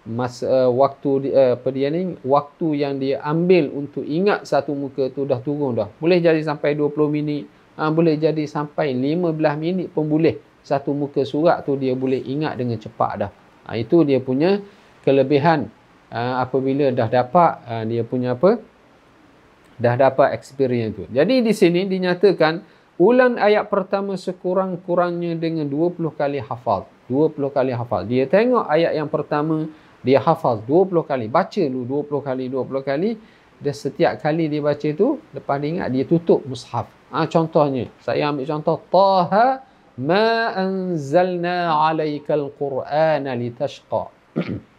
masa uh, waktu uh, apa dia ni waktu yang dia ambil untuk ingat satu muka tu dah turun dah. Boleh jadi sampai 20 minit ha, boleh jadi sampai 15 minit pun boleh. Satu muka surat tu dia boleh ingat dengan cepat dah. Ha, itu dia punya kelebihan. Ha, apabila dah dapat dia punya apa dah dapat experience tu. Jadi di sini dinyatakan ulang ayat pertama sekurang-kurangnya dengan 20 kali hafal. 20 kali hafal. Dia tengok ayat yang pertama, dia hafal 20 kali. Baca dulu 20 kali, 20 kali. Dan setiap kali dia baca tu, lepas dia ingat, dia tutup mushaf. Ha, contohnya, saya ambil contoh. Taha ma anzalna alaikal qur'ana litashqa.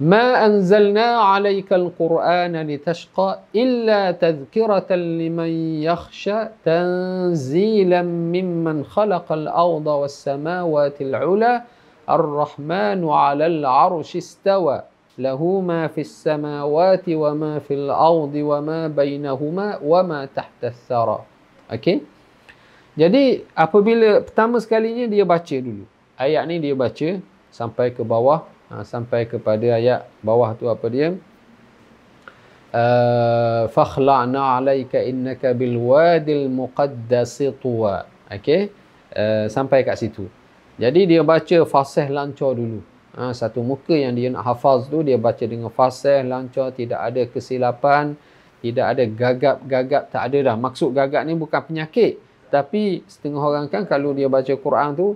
ما أنزلنا عليك القرآن لتشقى إلا تذكرة لمن يخشى تنزيلا ممن خلق الأرض والسماوات العلى الرحمن على العرش استوى له ما في السماوات وما في الأرض وما بينهما وما تحت الثرى. Okay Jadi apabila pertama sekalinya dia baca dulu. Ayat ni dia baca sampai ke bawah. Ha, sampai kepada ayat bawah tu apa dia? Uh, fakhla'na 'alaika innaka bil wadil muqaddas tuwa. Okey. Uh, sampai kat situ. Jadi dia baca fasih lancar dulu. Ha, satu muka yang dia nak hafaz tu dia baca dengan fasih lancar tidak ada kesilapan, tidak ada gagap-gagap, tak ada dah. Maksud gagap ni bukan penyakit. Tapi setengah orang kan kalau dia baca Quran tu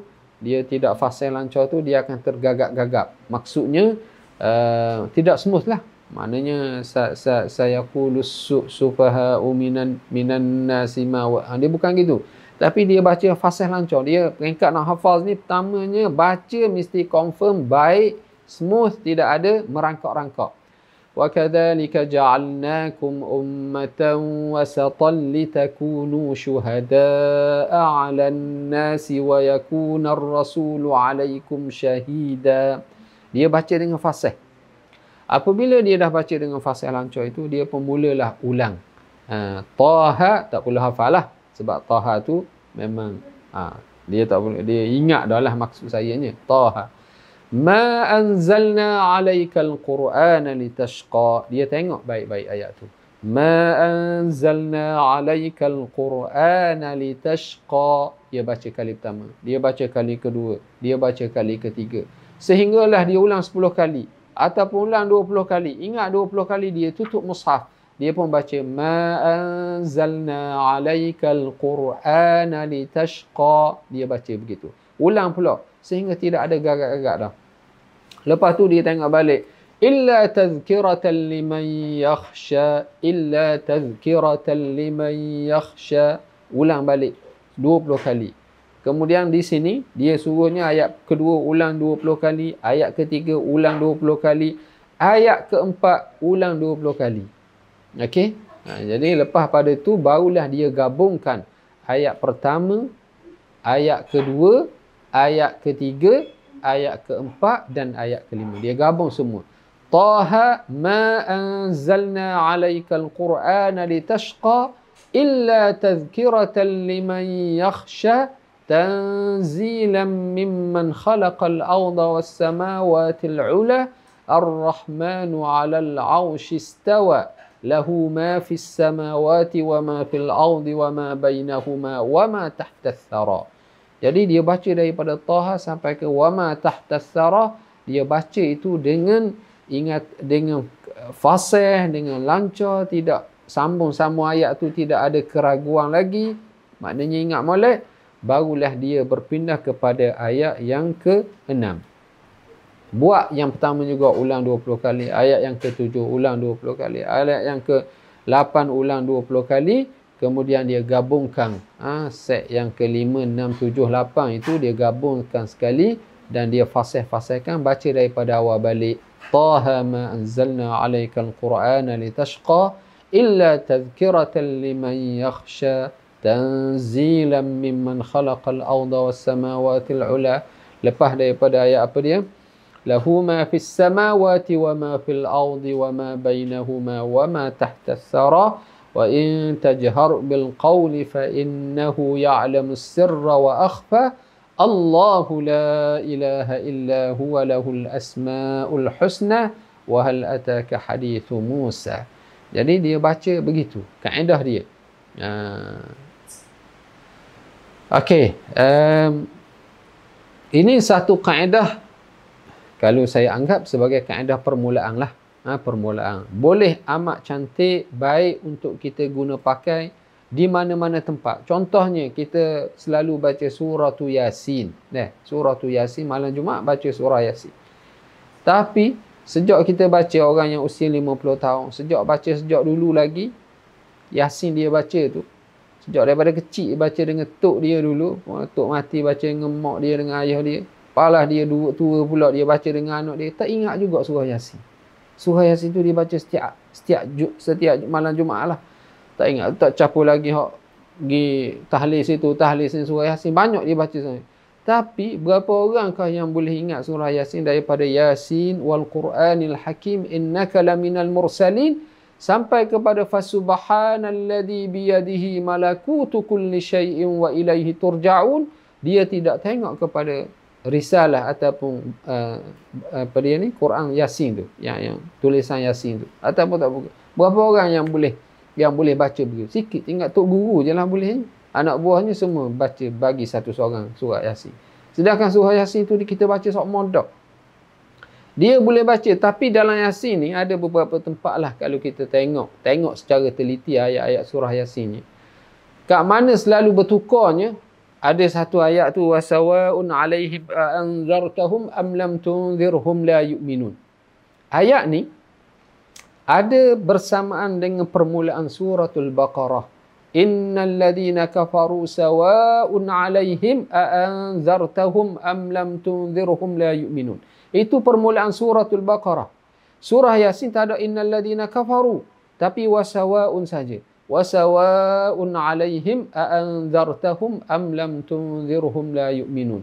dia tidak fasih lancar tu dia akan tergagap-gagap. Maksudnya uh, tidak smooth lah. Maknanya sa, sa, saya su, sufaha minan minan nasima. Ha, dia bukan gitu. Tapi dia baca fasih lancar. Dia peringkat nak hafaz ni pertamanya baca mesti confirm baik, smooth, tidak ada merangkak-rangkak. وَكَذَلِكَ جَعَلْنَاكُمْ أُمَّةً وَسَطًا لِتَكُونُوا شُهَدَاءَ عَلَى النَّاسِ وَيَكُونَ الرَّسُولُ عَلَيْكُمْ شَهِيدًا Dia baca dengan fasih. Apabila dia dah baca dengan fasih lancar itu, dia pun mulalah ulang. Ha, Taha tak perlu hafal lah sebab taha tu memang ha, dia tak boleh dia ingat dah lah maksud saya ni taha ma anzalna alaikal qur'ana litashqa. Dia tengok baik-baik ayat tu. Ma anzalna alaikal qur'ana litashqa. Dia baca kali pertama. Dia baca kali kedua. Dia baca kali ketiga. Sehinggalah dia ulang 10 kali. Ataupun ulang 20 kali. Ingat 20 kali dia tutup mushaf. Dia pun baca ma anzalna alaikal qur'ana litashqa. Dia baca begitu. Ulang pula. Sehingga tidak ada gagak-gagak dah lepas tu dia tengok balik illa tadhkiratan liman yakhsha illa tadhkiratan liman yakhsha. Ulang balik 20 kali. Kemudian di sini dia suruhnya ayat kedua ulang 20 kali ayat ketiga ulang 20 kali ayat keempat ulang 20 kali. Okey. Ha, jadi lepas pada tu barulah dia gabungkan ayat pertama, ayat kedua, ayat ketiga, ayat keempat dan ayat kelima. Dia gabung semua. Taha ma anzalna 'alaikal Qur'ana litashqa illa tadhkiratan liman yakhsha tanzilan mimman khalaqal arda was samawati al-'ula ar-rahmanu 'alal 'arsy istawa lahu ma fis samawati wa ma fil ardi wa ma bainahuma Jadi dia baca daripada Taha sampai ke wa ma tahta thara, dia baca itu dengan ingat dengan fasih, dengan lancar, tidak sambung-sambung ayat tu tidak ada keraguan lagi. Maknanya ingat molek, barulah dia berpindah kepada ayat yang ke-6. Buat yang pertama juga ulang 20 kali. Ayat yang ke-7 ulang 20 kali. Ayat yang ke-8 ulang 20 kali kemudian dia gabungkan ha, set yang kelima, enam, tujuh, lapan itu dia gabungkan sekali dan dia fasih-fasihkan baca daripada awal balik. Taha ma anzalna alaika al-Qur'ana litashqa illa tadhkiratan liman yakhsha tanzilan mimman khalaqal awda was samawati al-ula lepas daripada ayat apa dia? Lahu ma fis samawati wa ma fil awdi wa ma bainahuma wa ma tahta as-sara. وإن تجهر بالقول فإنه يعلم السر وأخفى الله لا إله إلا هو له الأسماء الحسنى وهل أتاك حديث موسى jadi dia baca begitu kaedah dia uh, okey um, ini satu kaedah kalau saya anggap sebagai kaedah permulaan lah. Ha, permulaan. Boleh amat cantik, baik untuk kita guna pakai di mana-mana tempat. Contohnya, kita selalu baca surah tu Yasin. Eh, surah tu Yasin, malam Jumat baca surah Yasin. Tapi, sejak kita baca orang yang usia 50 tahun, sejak baca sejak dulu lagi, Yasin dia baca tu. Sejak daripada kecil baca dengan tok dia dulu. Tok mati baca dengan mak dia, dengan ayah dia. Palah dia dua tua pula dia baca dengan anak dia. Tak ingat juga surah Yasin. Surah Yasin tu dia baca setiap setiap setiap malam Jumaat lah. Tak ingat. Tak capur lagi hok pergi tahlis itu, tahlis ini surah Yasin. Banyak dia baca sana. Tapi berapa orangkah yang boleh ingat surah Yasin daripada Yasin wal Quranil Hakim innaka laminal mursalin sampai kepada fasubhanalladzi biyadihi malakutu kulli syai'in wa ilaihi turja'un dia tidak tengok kepada risalah ataupun uh, apa dia ni Quran Yasin tu yang yang tulisan Yasin tu ataupun tak buka. berapa orang yang boleh yang boleh baca begitu sikit tinggal tok guru je lah boleh anak buahnya semua baca bagi satu seorang surah Yasin. Sedangkan surah Yasin tu kita baca sok modok. Dia boleh baca tapi dalam Yasin ni ada beberapa tempat lah kalau kita tengok. Tengok secara teliti ayat-ayat surah Yasin ni. Kat mana selalu bertukarnya ada satu ayat tu wasawaun alaihim anzartahum am lam tunzirhum la yu'minun. Ayat ni ada bersamaan dengan permulaan suratul Baqarah. Innal ladina kafaru sawa'un 'alaihim anzartahum am lam tunzirhum la yu'minun. Itu permulaan suratul Baqarah. Surah Yasin tak ada innal ladina kafaru tapi wasawa'un saja. وسواء عليهم أأنذرتهم أم لم تنذرهم لا يؤمنون.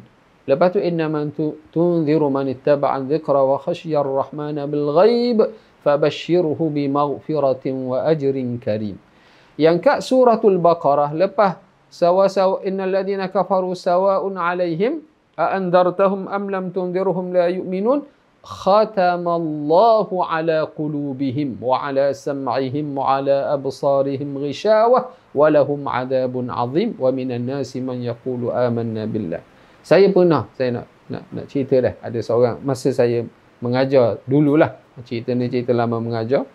لبت إنما تنذر من اتبع الذكر وخشي الرحمن بالغيب فبشره بمغفرة وأجر كريم. ينكأ سورة البقرة. لبه سوا سوا إن الذين كفروا سواء عليهم أأنذرتهم أم لم تنذرهم لا يؤمنون. Wa ala sam'ihim wa ala absarihim ghishawah wa lahum adabun azim wa minan nasi man yaqulu amanna billah saya pernah saya nak nak, nak cerita dah ada seorang masa saya mengajar dululah cerita ni cerita lama mengajar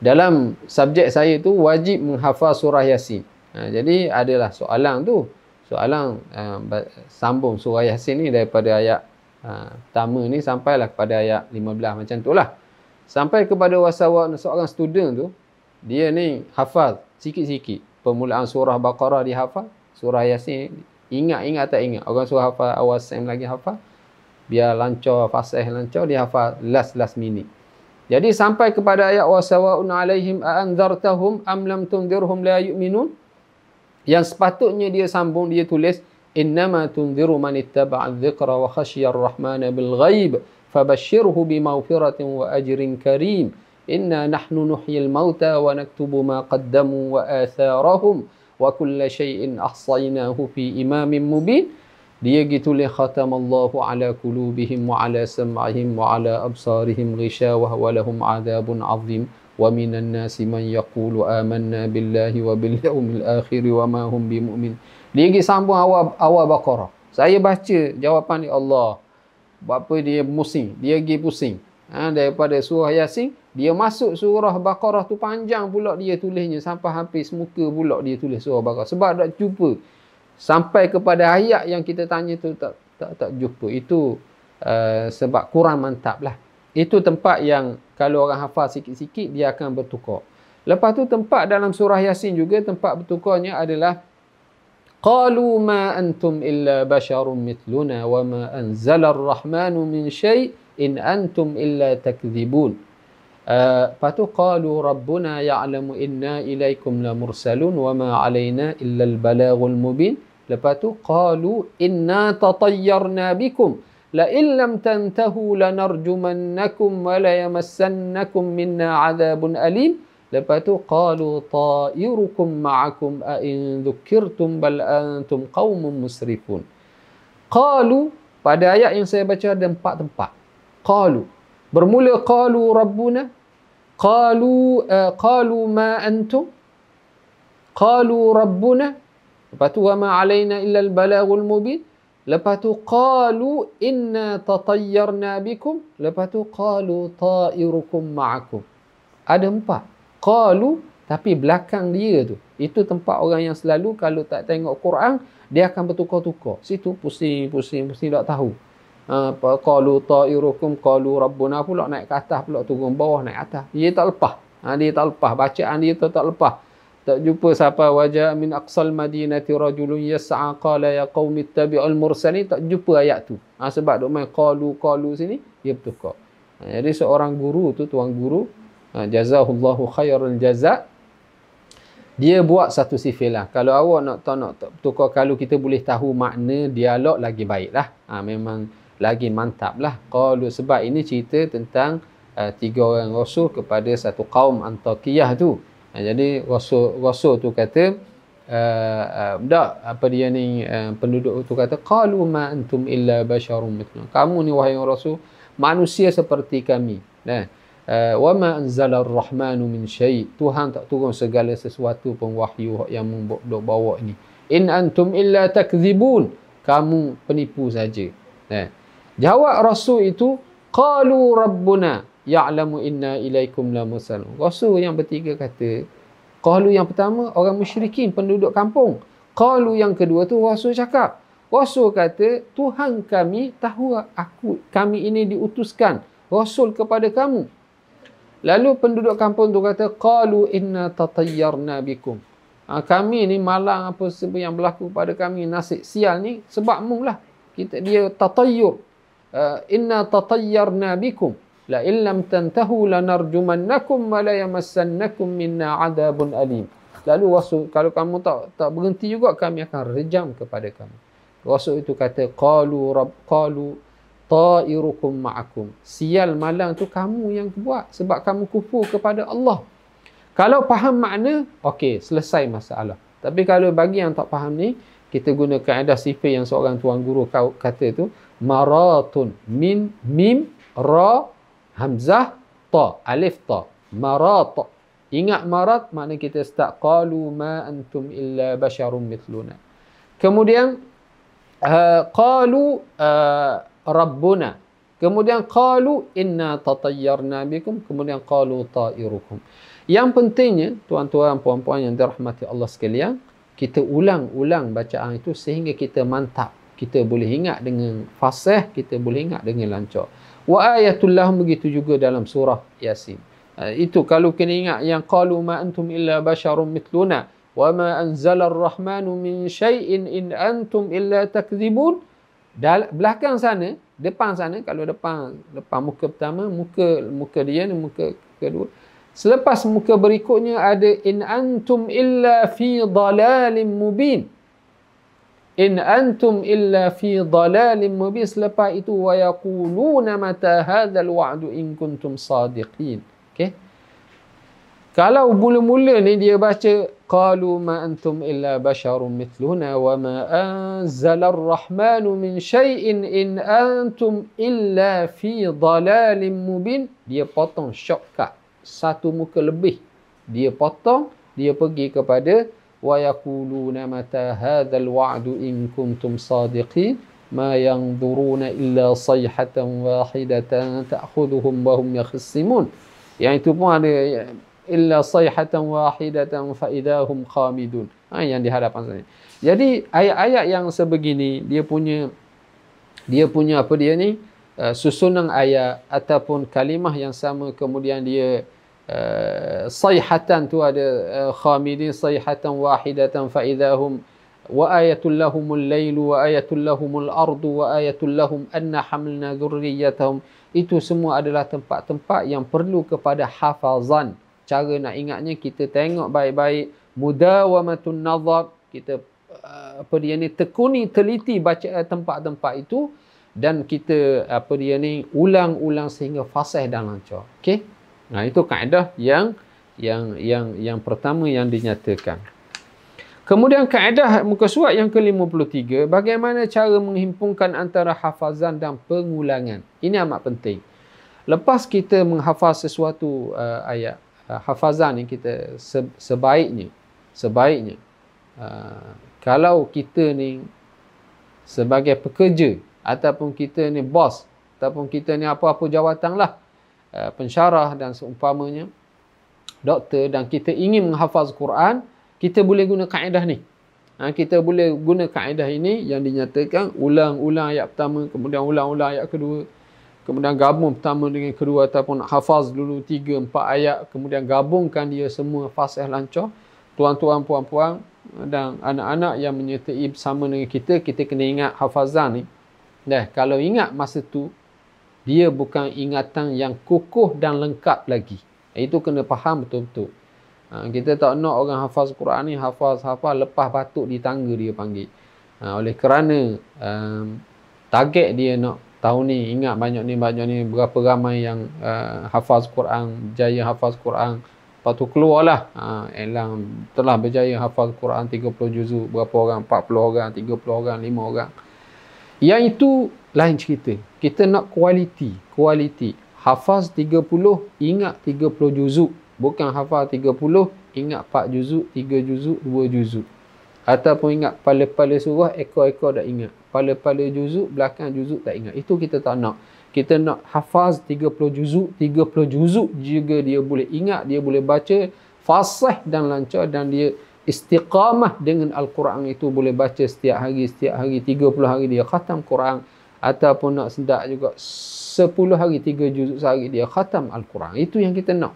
dalam subjek saya tu wajib menghafal surah Yasin. Ha, jadi adalah soalan tu. Soalan uh, sambung surah Yasin ni daripada ayat uh, pertama ni sampailah kepada ayat 15 macam tu lah. Sampai kepada wasawa seorang student tu, dia ni hafal sikit-sikit. Permulaan surah Baqarah dia hafal. Surah Yasin ingat-ingat tak ingat. Orang surah hafal awal sem lagi hafal. Biar lancar, fasih lancar, dia hafal last-last minute. Jadi sampai kepada ayat wasawaun alaihim anzartahum am lam tunzirhum la yu'minun yang sepatutnya dia sambung dia tulis innama tunziru man ittaba'a dzikra wa khashiya ar-rahmana bil ghaib fabashshirhu bi maghfiratin wa ajrin karim inna nahnu nuhyil mauta wa naktubu ma qaddamu wa atharahum wa kulla shay'in ahsaynahu fi imamin mubin dia gitu li khatamallahu ala qulubihim wa ala sam'ihim wa ala absarihim ghishawah wa lahum adabun azim wa minan nasi man yaqulu amanna billahi wa bil yawmil akhir wa ma hum bimumin dia pergi sambung awal awal baqarah. Saya baca jawapan ni Allah apa dia pusing dia pergi pusing. Ha, daripada surah yasin dia masuk surah baqarah tu panjang pula dia tulisnya sampai habis muka pula dia tulis surah baqarah. Sebab tak jumpa. Sampai kepada ayat yang kita tanya tu tak tak tak jumpa. Itu uh, sebab kurang mantap lah. Itu tempat yang kalau orang hafal sikit-sikit dia akan bertukar. Lepas tu tempat dalam surah yasin juga tempat bertukarnya adalah qalu ma antum illa basharun mithluna wa ma anzala ar-rahmanu min syai' in antum illa takdzibun Uh, lepas tu qalu rabbuna ya'lamu inna ilaikum la mursalun wa ma alaina illa al-balaghul mubin Lepas tu qalu inna tatayyarna bikum la in wa. Lepas tu qalu ta'irukum ma'akum a in dhukirtum bal antum qaumun musrifun. Qalu pada ayat yang saya baca ada empat tempat. Qalu bermula qalu rabbuna qalu uh, qalu ma antum qalu rabbuna Lepas tu wama alaina illa al-balaghul mubin. Lepas tu qalu inna tatayyarna bikum. Lepas tu qalu ta'irukum ma'akum. Ada empat. Qalu tapi belakang dia tu. Itu tempat orang yang selalu kalau tak tengok Quran dia akan bertukar-tukar. Situ pusing, pusing, pusing tak tahu. Apa qalu ta'irukum qalu rabbuna pula naik ke atas pula turun bawah naik atas. Dia tak lepas. Ha, dia tak lepas. Bacaan dia tu tak lepas tak jumpa siapa wajah min aqsal madinati rajulun yas'a qala ya qaumi ittabi'ul mursalin tak jumpa ayat tu ha, sebab dok main qalu qalu sini dia bertukar ha, jadi seorang guru tu tuan guru ha, jazahullahu khairul jaza dia buat satu sifil lah. Kalau awak nak tahu nak tukar kalau kita boleh tahu makna dialog lagi baik lah. Ha, memang lagi mantap lah. Kalau sebab ini cerita tentang uh, tiga orang rasul kepada satu kaum Antakiyah tu. Ha, jadi rasul, rasul tu kata, uh, uh, tak, apa dia ni, uh, penduduk tu kata, Qalu ma antum illa basyarum mitna. Kamu ni wahai rasul, manusia seperti kami. Nah, Eh, wa ma anzala ar-rahmanu min syai. Tuhan tak turun segala sesuatu pun wahyu yang membawa bawa ini in antum illa takdzibun kamu penipu saja. Eh. jawab rasul itu qalu rabbuna ya'lamu inna ilaikum la musalun. Rasul yang bertiga kata qalu yang pertama orang musyrikin penduduk kampung. Qalu yang kedua tu rasul cakap. Rasul kata tuhan kami tahu aku kami ini diutuskan rasul kepada kamu Lalu penduduk kampung tu kata qalu inna tatayyarna bikum. Ha, kami ni malang apa sebab yang berlaku pada kami nasib sial ni sebab mu lah. Kita dia tatayyur. Uh, inna tatayyarna bikum. La illam tantahu lanarjumannakum wa la yamassannakum minna adabun alim. Lalu Rasul kalau kamu tak tak berhenti juga kami akan rejam kepada kamu. Rasul itu kata qalu rabb qalu ta'irukum ma'akum. Sial malang tu kamu yang buat sebab kamu kufur kepada Allah. Kalau faham makna, okey, selesai masalah. Tapi kalau bagi yang tak faham ni, kita guna kaedah sifir yang seorang tuan guru kata tu, maratun min mim ra hamzah ta alif ta marat ingat marat makna kita start qalu ma antum illa basharun mithluna kemudian uh, qalu uh, rabbuna. Kemudian qalu inna tatayyarna bikum. Kemudian qalu ta'irukum. Yang pentingnya tuan-tuan puan-puan yang dirahmati Allah sekalian kita ulang-ulang bacaan itu sehingga kita mantap. Kita boleh ingat dengan fasih kita boleh ingat dengan lancar. Wa ayatul lahum begitu juga dalam surah yasin. Uh, itu kalau kena ingat yang qalu ma antum illa basharun mithluna wa ma anzala ar-rahmanu min syai'in in antum illa takdzibun Dal belakang sana, depan sana kalau depan depan muka pertama, muka muka dia ni muka kedua. Selepas muka berikutnya ada in antum illa fi dalalin mubin. In antum illa fi dalalin mubin. Selepas itu wa yaquluna mata hadzal wa'du in kuntum sadiqin. Okey. Kalau mula-mula ni dia baca قالوا ما أنتم إلا بشر مثلنا وما أنزل الرحمن من شيء إن أنتم إلا في ضلال مبين dia potong shortcut satu muka lebih dia potong dia pergi kepada ويقولون متى هذا الوعد إن كنتم صادقين ما ينظرون إلا صيحة واحدة تأخذهم وهم يخصمون yang itu pun ada illa sayhatan wahidatan fa idahum khamidun. Ha, yang di hadapan saya. Jadi ayat-ayat yang sebegini dia punya dia punya apa dia ni uh, susunan ayat ataupun kalimah yang sama kemudian dia uh, sayhatan tu ada uh, khamidin sayhatan wahidatan fa idahum wa ayatul lahumul lailu wa ayatul lahumul ardu wa ayatul lahum anna hamilna dhurriyyatahum itu semua adalah tempat-tempat yang perlu kepada hafazan cara nak ingatnya kita tengok baik-baik. Mudawamatun nazar kita uh, apa dia ni tekuni teliti baca tempat-tempat itu. Dan kita apa dia ni ulang-ulang sehingga fasih dan lancar. Okey? Nah itu kaedah yang yang yang yang pertama yang dinyatakan. Kemudian kaedah muka surat yang ke-53 bagaimana cara menghimpunkan antara hafazan dan pengulangan? Ini amat penting. Lepas kita menghafaz sesuatu uh, ayat uh, hafazan ni kita se- sebaiknya sebaiknya uh, kalau kita ni sebagai pekerja ataupun kita ni bos ataupun kita ni apa-apa jawatan lah uh, pensyarah dan seumpamanya doktor dan kita ingin menghafaz Quran kita boleh guna kaedah ni. Ha, kita boleh guna kaedah ini yang dinyatakan ulang-ulang ayat pertama kemudian ulang-ulang ayat kedua kemudian gabung pertama dengan kedua ataupun hafaz dulu tiga empat ayat kemudian gabungkan dia semua fasih lancar tuan-tuan puan-puan dan anak-anak yang menyertai bersama dengan kita kita kena ingat hafazan ni. Dah kalau ingat masa tu dia bukan ingatan yang kukuh dan lengkap lagi. Itu kena faham betul-betul. Ha, kita tak nak orang hafaz Quran ni hafaz-hafaz lepas batuk di tangga dia panggil. Ha, oleh kerana um, target dia nak tahun ni ingat banyak ni banyak ni berapa ramai yang uh, hafaz Quran, jaya hafaz Quran. Lepas tu keluarlah ha, elang telah berjaya hafaz Quran 30 juzuk berapa orang 40 orang 30 orang 5 orang. Yang itu lain cerita. Kita nak kualiti, kualiti. Hafaz 30, ingat 30 juzuk bukan hafal 30 ingat 4 juzuk 3 juzuk 2 juzuk ataupun ingat pala-pala surah ekor-ekor tak ingat pala-pala juzuk belakang juzuk tak ingat itu kita tak nak kita nak hafaz 30 juzuk 30 juzuk juga dia boleh ingat dia boleh baca fasih dan lancar dan dia istiqamah dengan Al-Quran itu boleh baca setiap hari setiap hari 30 hari dia khatam Quran ataupun nak sendak juga 10 hari 3 juzuk sehari dia khatam Al-Quran itu yang kita nak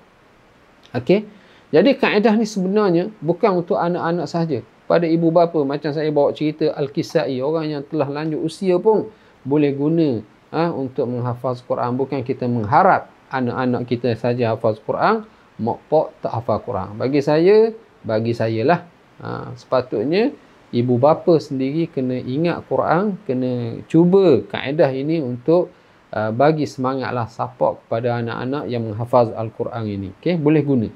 Okey. Jadi kaedah ni sebenarnya bukan untuk anak-anak sahaja. Pada ibu bapa macam saya bawa cerita Al-Kisai, orang yang telah lanjut usia pun boleh guna ha, untuk menghafaz Quran. Bukan kita mengharap anak-anak kita saja hafaz Quran, mak pak tak hafaz Quran. Bagi saya, bagi saya lah. Ha, sepatutnya ibu bapa sendiri kena ingat Quran, kena cuba kaedah ini untuk Uh, bagi semangatlah support kepada anak-anak yang menghafaz Al-Quran ini. Okay, boleh guna.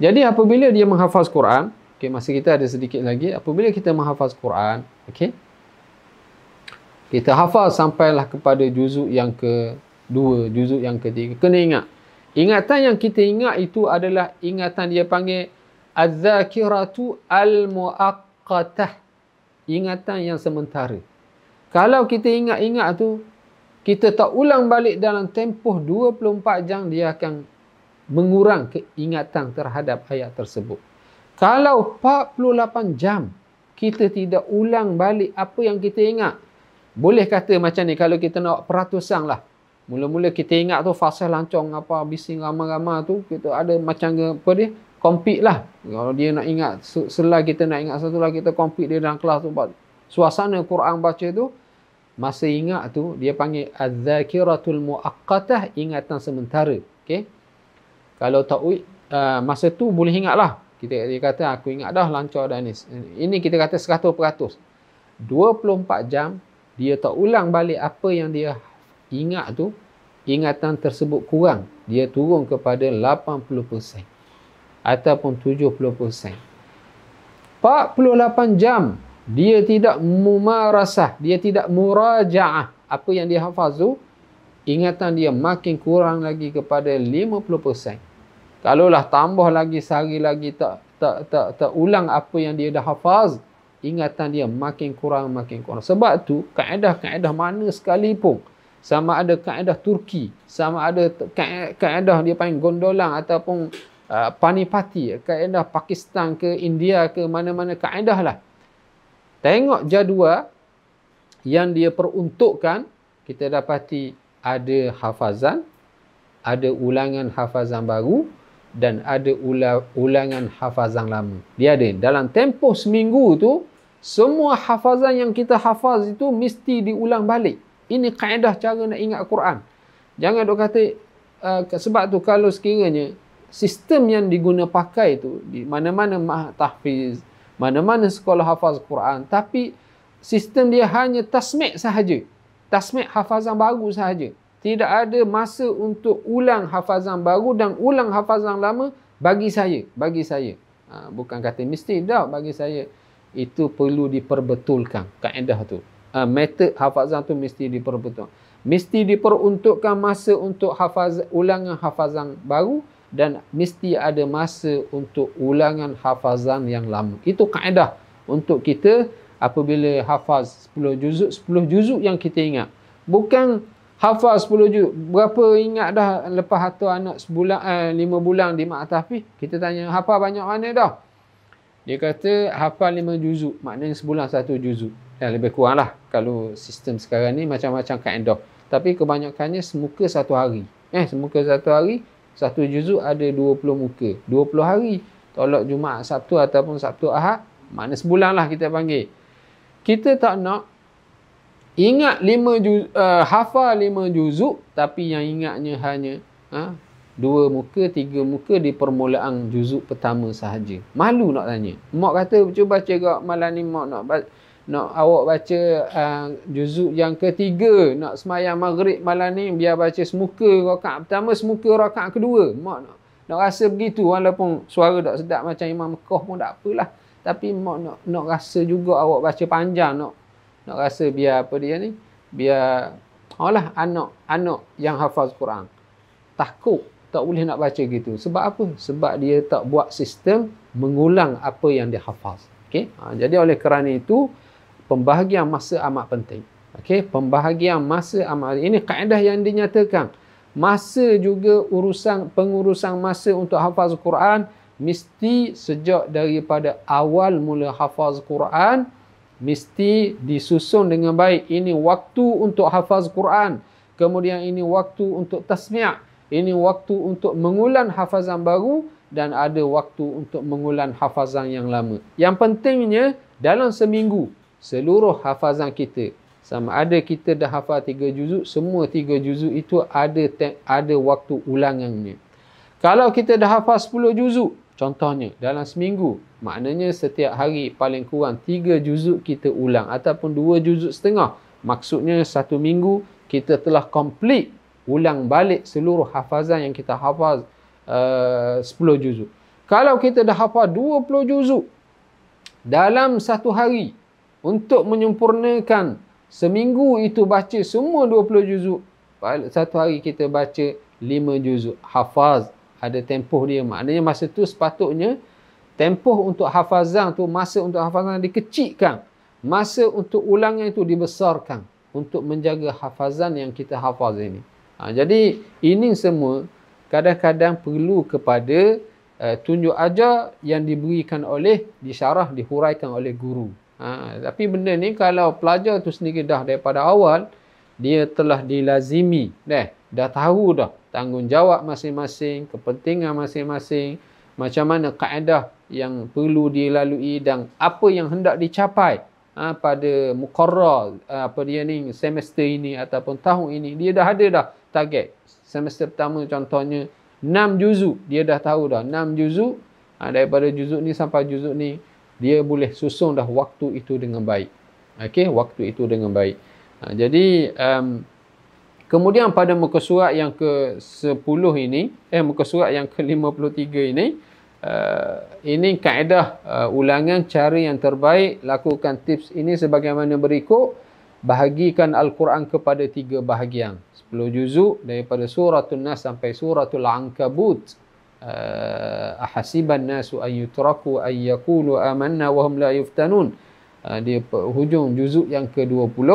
Jadi apabila dia menghafaz Quran, okay, masa kita ada sedikit lagi, apabila kita menghafaz Quran, okay, kita hafaz sampailah kepada juzuk yang kedua, juzuk yang ketiga. Kena ingat. Ingatan yang kita ingat itu adalah ingatan dia panggil Az-Zakiratu Al-Mu'aqqatah. Ingatan yang sementara. Kalau kita ingat-ingat tu, kita tak ulang balik dalam tempoh 24 jam dia akan mengurang keingatan terhadap ayat tersebut. Kalau 48 jam kita tidak ulang balik apa yang kita ingat. Boleh kata macam ni kalau kita nak peratusan lah. Mula-mula kita ingat tu fasa lancong apa bising ramai-ramai tu kita ada macam apa dia compete lah. Kalau dia nak ingat selagi kita nak ingat satu lagi kita compete dia dalam kelas tu suasana Quran baca tu masa ingat tu dia panggil az-zakiratul muaqqatah ingatan sementara okey kalau tak uh, masa tu boleh ingatlah kita dia kata aku ingat dah lancar dah ni. Ini kita kata 100% 24 jam dia tak ulang balik apa yang dia ingat tu ingatan tersebut kurang. Dia turun kepada 80% ataupun 70% 48 jam dia tidak mumarasah, dia tidak murajaah. Apa yang dia hafaz tu, ingatan dia makin kurang lagi kepada 50%. Kalaulah tambah lagi sehari lagi tak tak tak tak ulang apa yang dia dah hafaz, ingatan dia makin kurang makin kurang. Sebab tu kaedah-kaedah mana sekalipun sama ada kaedah Turki, sama ada kaedah dia panggil gondolang ataupun uh, panipati, kaedah Pakistan ke India ke mana-mana kaedah lah. Tengok jadual yang dia peruntukkan, kita dapati ada hafazan, ada ulangan hafazan baru dan ada ulangan hafazan lama. Dia ada dalam tempoh seminggu tu semua hafazan yang kita hafaz itu mesti diulang balik. Ini kaedah cara nak ingat Quran. Jangan dok kata uh, sebab tu kalau sekiranya sistem yang diguna pakai tu di mana-mana tahfiz mana-mana sekolah hafaz Quran tapi sistem dia hanya tasmik sahaja tasmik hafazan baru sahaja tidak ada masa untuk ulang hafazan baru dan ulang hafazan lama bagi saya bagi saya ha, bukan kata mesti dah bagi saya itu perlu diperbetulkan kaedah tu ha, metod hafazan tu mesti diperbetulkan mesti diperuntukkan masa untuk hafaz ulangan hafazan baru dan mesti ada masa untuk ulangan hafazan yang lama. Itu kaedah untuk kita apabila hafaz 10 juzuk, 10 juzuk yang kita ingat. Bukan hafaz 10 juzuk. Berapa ingat dah lepas hatu anak sebulan, eh, 5 bulan di Mak Tahfi? Kita tanya, hafal banyak mana dah? Dia kata, hafal 5 juzuk. Maknanya sebulan satu juzuk. Ya, lebih kurang lah. Kalau sistem sekarang ni macam-macam kaedah. Tapi kebanyakannya semuka satu hari. Eh, semuka satu hari, satu juzuk ada 20 muka. 20 hari. Tolak Jumaat, Sabtu ataupun Sabtu Ahad. Mana sebulan lah kita panggil. Kita tak nak ingat lima juz, uh, hafal lima juzuk tapi yang ingatnya hanya uh, dua muka, tiga muka di permulaan juzuk pertama sahaja. Malu nak tanya. Mak kata cuba baca gak malam ni mak nak nak awak baca uh, juzuk yang ketiga nak semayang maghrib malam ni biar baca semuka rakaat pertama semuka rakaat kedua. Mak nak nak rasa begitu walaupun suara tak sedap macam Imam Mekah pun tak apalah. Tapi mak nak nak rasa juga awak baca panjang nak nak rasa biar apa dia ni? Biar Allah anak anak yang hafaz Quran takut tak boleh nak baca gitu. Sebab apa? Sebab dia tak buat sistem mengulang apa yang dia hafaz. Okay? Ha, jadi oleh kerana itu pembahagian masa amat penting. Okay? Pembahagian masa amat ini kaedah yang dinyatakan masa juga urusan pengurusan masa untuk hafaz Quran mesti sejak daripada awal mula hafaz Quran mesti disusun dengan baik. Ini waktu untuk hafaz Quran. Kemudian ini waktu untuk tasmi' ini waktu untuk mengulang hafazan baru dan ada waktu untuk mengulang hafazan yang lama. Yang pentingnya dalam seminggu seluruh hafazan kita sama ada kita dah hafal tiga juzuk, semua tiga juzuk itu ada ada waktu ulangannya. Kalau kita dah hafal sepuluh juzuk, contohnya dalam seminggu, maknanya setiap hari paling kurang tiga juzuk kita ulang ataupun dua juzuk setengah. Maksudnya satu minggu kita telah komplit ulang balik seluruh hafazan yang kita hafaz uh, 10 juzuk. Kalau kita dah hafal 20 juzuk dalam satu hari untuk menyempurnakan Seminggu itu baca semua 20 juzuk. Satu hari kita baca 5 juzuk. Hafaz. Ada tempoh dia. Maknanya masa tu sepatutnya tempoh untuk hafazan tu, masa untuk hafazan dikecikkan. Masa untuk ulangan itu dibesarkan. Untuk menjaga hafazan yang kita hafaz ini. Ha, jadi ini semua kadang-kadang perlu kepada uh, tunjuk ajar yang diberikan oleh, disyarah, dihuraikan oleh guru. Ha, tapi benda ni kalau pelajar tu sendiri dah daripada awal dia telah dilazimi dah dah tahu dah tanggungjawab masing-masing kepentingan masing-masing macam mana kaedah yang perlu dilalui dan apa yang hendak dicapai ha, pada mukarrar apa dia ni semester ini ataupun tahun ini dia dah ada dah target semester pertama contohnya 6 juzuk dia dah tahu dah 6 juzuk ha, daripada juzuk ni sampai juzuk ni dia boleh susun dah waktu itu dengan baik. Okey, waktu itu dengan baik. Ha, jadi um, kemudian pada muka surat yang ke-10 ini, eh muka surat yang ke-53 ini, uh, ini kaedah uh, ulangan cara yang terbaik lakukan tips ini sebagaimana berikut. Bahagikan Al-Quran kepada tiga bahagian. 10 juzuk daripada suratul Nas sampai suratul Ankabut uh, ahasiban nasu ay yutraku ay yaqulu amanna wa hum la yuftanun uh, dia hujung juzuk yang ke-20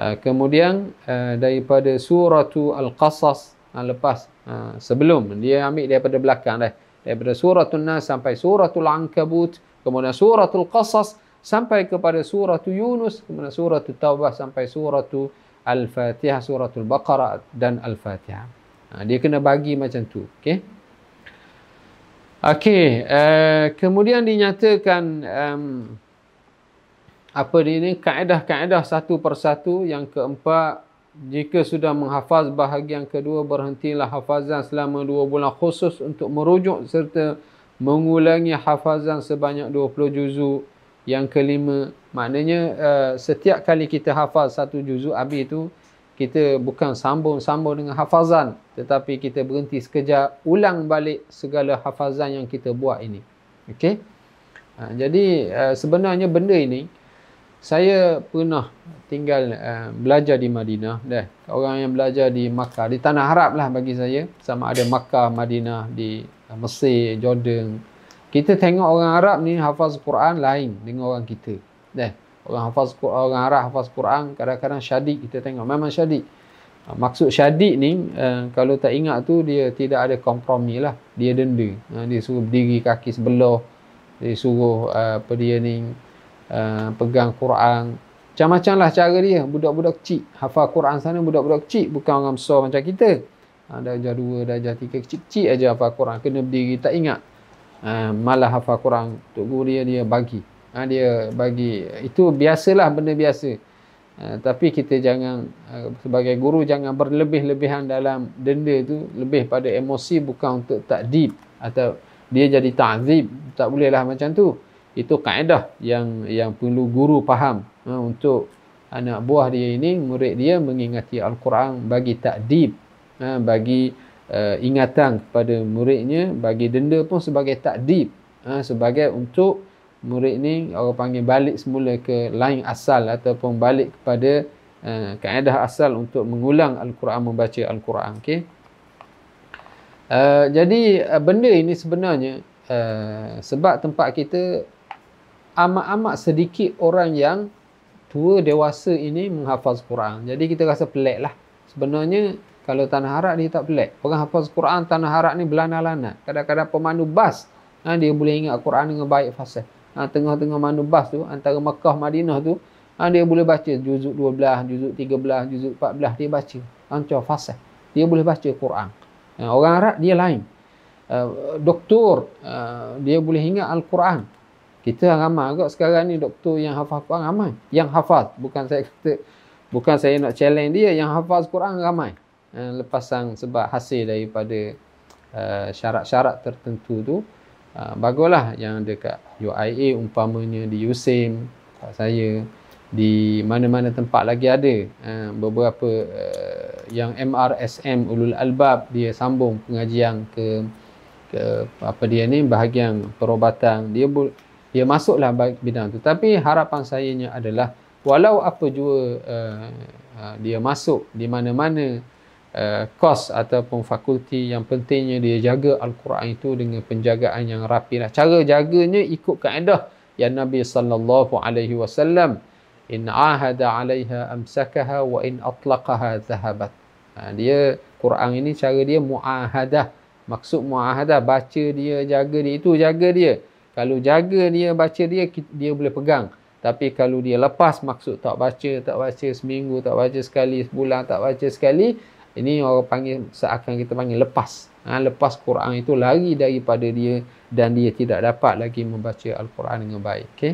uh, kemudian uh, daripada suratu al-qasas uh, lepas uh, sebelum dia ambil daripada belakang dah. Daripada suratul nas sampai suratul ankabut kemudian suratul qasas sampai kepada suratul yunus kemudian suratul taubah sampai suratul al-fatihah suratul baqarah dan al-fatihah. Uh, dia kena bagi macam tu okey? Okey, uh, kemudian dinyatakan um, apa ini kaedah-kaedah satu persatu yang keempat jika sudah menghafaz bahagian kedua berhentilah hafazan selama dua bulan khusus untuk merujuk serta mengulangi hafazan sebanyak 20 juzuk yang kelima maknanya uh, setiap kali kita hafaz satu juzuk habis itu kita bukan sambung-sambung dengan hafazan tetapi kita berhenti sekejap ulang balik segala hafazan yang kita buat ini. Okey? Ha, jadi uh, sebenarnya benda ini saya pernah tinggal uh, belajar di Madinah dah. Orang yang belajar di Makkah di tanah Arab lah bagi saya. Sama ada Makkah Madinah di uh, Mesir Jordan. Kita tengok orang Arab ni hafaz Quran lain dengan orang kita dah. Orang hafaz orang Arab hafaz Quran kadang-kadang syadik kita tengok. Memang syadik. Ha, maksud syadik ni uh, kalau tak ingat tu dia tidak ada kompromi lah. Dia denda. Uh, dia suruh berdiri kaki sebelah. Dia suruh uh, apa dia ni uh, pegang Quran. Macam-macam lah cara dia. Budak-budak kecil. Hafal Quran sana budak-budak kecil. Bukan orang besar macam kita. Uh, darjah dua darjah tiga kecil-kecil aja hafal Quran. Kena berdiri tak ingat. Uh, malah hafal Quran. Tok Guru dia dia bagi. Ha, dia bagi. Itu biasalah benda biasa. Ha, tapi kita jangan uh, sebagai guru jangan berlebih-lebihan dalam denda tu. Lebih pada emosi bukan untuk takdib. Atau dia jadi ta'zib tak bolehlah macam tu itu kaedah yang yang perlu guru faham. Uh, untuk anak buah dia ini murid dia mengingati al-Quran bagi takdib uh, bagi uh, ingatan kepada muridnya bagi denda pun sebagai takdib uh, sebagai untuk murid ni orang panggil balik semula ke lain asal ataupun balik kepada uh, kaedah asal untuk mengulang al-Quran membaca al-Quran okey? Uh, jadi uh, benda ini sebenarnya uh, sebab tempat kita amat-amat sedikit orang yang tua dewasa ini menghafaz Quran. Jadi kita rasa pelik lah. Sebenarnya kalau tanah harap dia tak pelik. Orang hafaz Quran tanah harap ni belana-lana kadang-kadang pemandu bas ha, dia boleh ingat Quran dengan baik fasih. Ha, tengah-tengah mana bas tu antara Mekah Madinah tu ha, dia boleh baca juzuk 12 juzuk 13 juzuk 14 dia baca. Ancor fasih. Dia boleh baca Quran. Ha, orang Arab dia lain. Uh, doktor uh, dia boleh ingat Al-Quran kita ramai agak sekarang ni doktor yang hafal Quran ramai. Yang hafal bukan saya kata bukan saya nak challenge dia yang hafal Quran ramai. Uh, lepasan sebab hasil daripada uh, syarat-syarat tertentu tu uh, baguslah yang dekat UIA umpamanya di USIM saya di mana-mana tempat lagi ada uh, beberapa uh, yang MRSM Ulul Albab dia sambung pengajian ke ke apa dia ni bahagian perubatan. Dia dia masuklah bidang tu tapi harapan saya adalah walau apa jua uh, uh, dia masuk di mana-mana uh, kos ataupun fakulti yang pentingnya dia jaga Al-Quran itu dengan penjagaan yang rapi lah. Cara jaganya ikut kaedah yang Nabi sallallahu alaihi wasallam in ahada 'alaiha amsakaha wa in atlaqaha zahabat. Ha, dia Quran ini cara dia muahadah. Maksud muahadah baca dia, jaga dia itu jaga dia. Kalau jaga dia, baca dia dia boleh pegang. Tapi kalau dia lepas maksud tak baca, tak baca seminggu, tak baca sekali, sebulan tak baca sekali, ini orang panggil seakan kita panggil lepas. Ha, lepas Quran itu lari daripada dia dan dia tidak dapat lagi membaca Al-Quran dengan baik. Okay?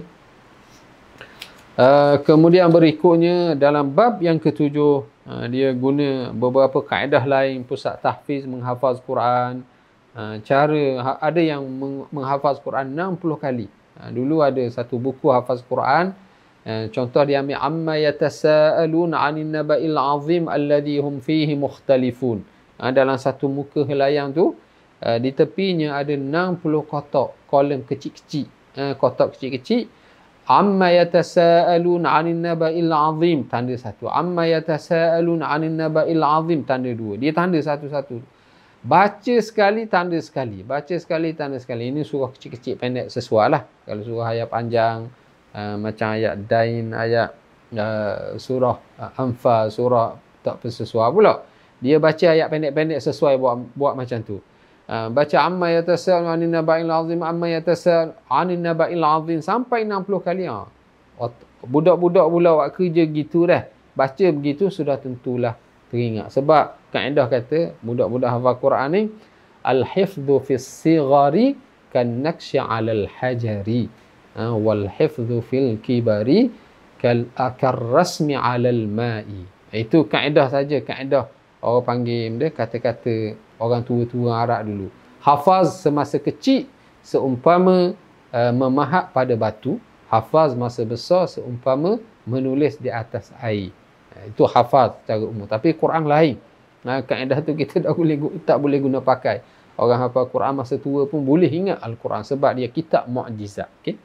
Uh, kemudian berikutnya dalam bab yang ketujuh uh, dia guna beberapa kaedah lain pusat tahfiz menghafaz Quran cara ha, ada yang menghafaz Quran 60 kali uh, dulu ada satu buku hafaz Quran Eh, contoh dia ambil amma yatasaalun 'anil naba'il 'azim alladhi hum fihi mukhtalifun. Ha, dalam satu muka helayang tu di tepinya ada 60 kotak kolom kecil-kecil. Uh, kotak kecil-kecil. Amma yatasaalun 'anil naba'il 'azim tanda satu. Amma yatasaalun 'anil naba'il 'azim tanda dua. Dia tanda satu-satu. Baca sekali, tanda sekali. Baca sekali, tanda sekali. Ini surah kecil-kecil pendek sesuai lah. Kalau surah ayat panjang, uh, macam ayat dain ayat uh, surah uh, anfal surah tak sesuai pula dia baca ayat pendek-pendek sesuai buat buat macam tu uh, baca amma yatasal anin naba'il azim amma yatasal anin naba'il azim sampai 60 kali ah budak-budak pula buat kerja gitu dah baca begitu sudah tentulah teringat sebab kaedah kata budak-budak hafal Quran ni al-hifdhu fi sighari kan naqsha 'ala al-hajari Ha, wal hifdhu fil kibari kal akar rasmi alal ma'i itu kaedah saja kaedah orang panggil dia kata-kata orang tua-tua Arab dulu. Hafaz semasa kecil seumpama uh, memahat pada batu. Hafaz masa besar seumpama menulis di atas air. Ha, itu hafaz secara umum. Tapi Quran lain nah, kaedah tu kita tak boleh tak boleh guna pakai orang hafal Quran masa tua pun boleh ingat Al-Quran sebab dia kitab mukjizat okey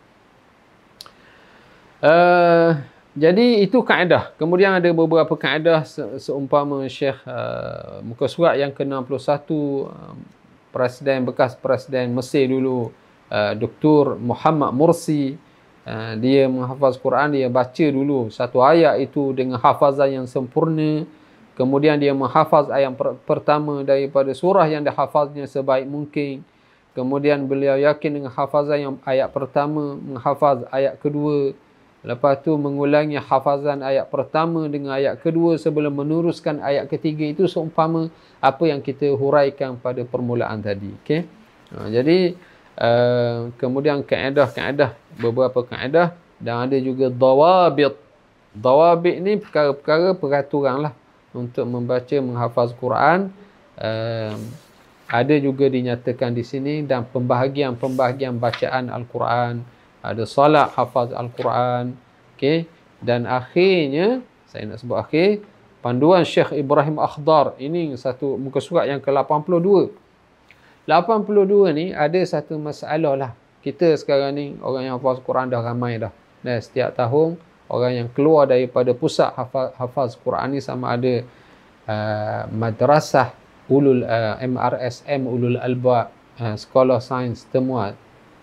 Uh, jadi itu kaedah. Kemudian ada beberapa kaedah se seumpama Syekh uh, muka surat yang ke-61 uh, Presiden bekas Presiden Mesir dulu uh, Dr. Muhammad Mursi uh, dia menghafaz Quran dia baca dulu satu ayat itu dengan hafazan yang sempurna kemudian dia menghafaz ayat per pertama daripada surah yang dihafaznya sebaik mungkin kemudian beliau yakin dengan hafazan yang ayat pertama menghafaz ayat kedua Lepas tu mengulangi hafazan ayat pertama dengan ayat kedua sebelum meneruskan ayat ketiga itu seumpama apa yang kita huraikan pada permulaan tadi. Okay? Ha, jadi uh, kemudian kaedah-kaedah beberapa kaedah dan ada juga dawabit Dawabit ni perkara-perkara peraturan lah untuk membaca, menghafaz Quran. Um, ada juga dinyatakan di sini dan pembahagian-pembahagian bacaan Al-Quran. Ada salat hafaz Al-Quran. Okay. Dan akhirnya, saya nak sebut akhir, panduan Syekh Ibrahim Akhdar. Ini satu muka surat yang ke-82. 82 ni ada satu masalah lah. Kita sekarang ni, orang yang hafaz Quran dah ramai dah. Dan setiap tahun, orang yang keluar daripada pusat hafaz, hafaz Quran ni sama ada uh, madrasah ulul uh, MRSM ulul albab uh, sekolah sains semua.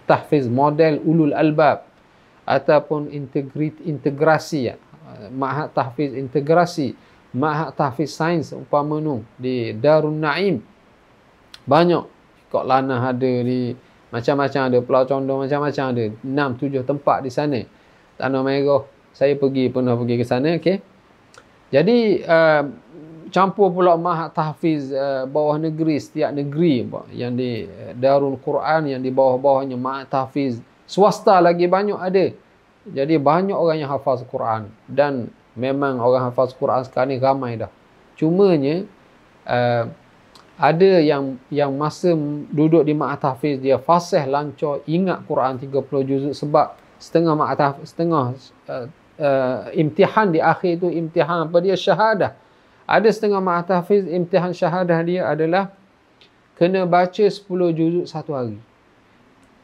Tahfiz model ulul albab ataupun integrit integrasi. Uh, mahat tahfiz integrasi mahat tahfiz sains umpama nu di Darun Naim. Banyak kok lanah ada di macam-macam ada Pulau Condong macam-macam ada. 6 7 tempat di sana. Tanah Merah saya pergi pernah pergi ke sana okey. Jadi uh, campur pula mahat tahfiz uh, bawah negeri setiap negeri yang di uh, Darul Quran yang di bawah-bawahnya mahat tahfiz. Swasta lagi banyak ada. Jadi banyak orang yang hafaz Quran. Dan memang orang hafaz Quran sekarang ni ramai dah. Cumanya uh, ada yang yang masa duduk di mahat tahfiz dia fasih lancar ingat Quran 30 juzuk sebab setengah mahat setengah uh, uh, imtihan di akhir itu imtihan apa dia syahadah ada setengah ma'atafiz imtihan syahadah dia adalah kena baca 10 juzuk satu hari.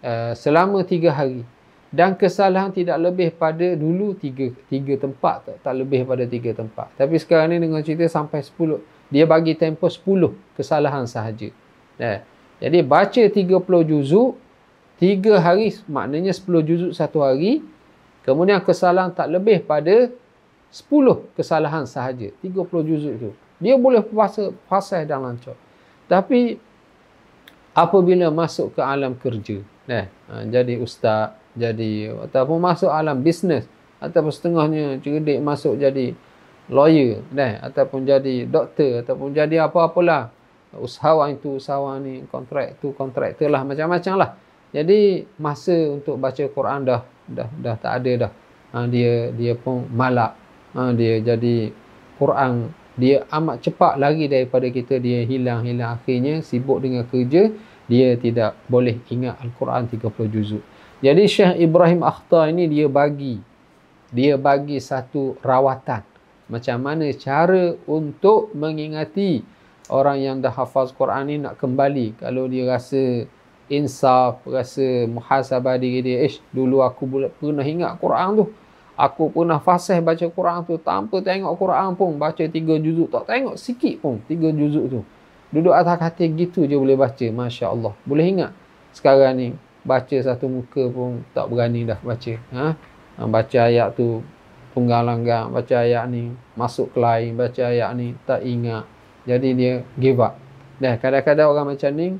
Uh, selama 3 hari. Dan kesalahan tidak lebih pada dulu 3, 3 tempat. Tak, tak lebih pada 3 tempat. Tapi sekarang ni dengan cerita sampai 10. Dia bagi tempoh 10 kesalahan sahaja. Uh, jadi baca 30 juzuk. 3 hari maknanya 10 juzuk satu hari. Kemudian kesalahan tak lebih pada 10 kesalahan sahaja 30 juzuk itu dia boleh puasa fasih dan lancar. Tapi apabila masuk ke alam kerja eh, jadi ustaz jadi ataupun masuk alam bisnes ataupun setengahnya cerdik masuk jadi lawyer eh, ataupun jadi doktor ataupun jadi apa-apalah usahawan itu usahawan ni kontrak tu kontraktor lah macam-macam lah jadi masa untuk baca Quran dah dah dah tak ada dah. Ha, dia dia pun malak. Ha, dia jadi Quran dia amat cepat lagi daripada kita dia hilang-hilang akhirnya sibuk dengan kerja dia tidak boleh ingat Al-Quran 30 juzuk. Jadi Syekh Ibrahim Akhtar ini dia bagi dia bagi satu rawatan. Macam mana cara untuk mengingati orang yang dah hafaz Quran ni nak kembali. Kalau dia rasa insaf rasa muhasabah diri dia ish dulu aku pernah ingat Quran tu Aku pernah fasih baca Quran tu tanpa tengok Quran pun baca tiga juzuk tak tengok sikit pun tiga juzuk tu. Duduk atas katil gitu je boleh baca Masya Allah. Boleh ingat sekarang ni baca satu muka pun tak berani dah baca. Ha? ha baca ayat tu tunggal langgang. Baca ayat ni masuk ke lain. Baca ayat ni tak ingat. Jadi dia give up. Kadang-kadang orang macam ni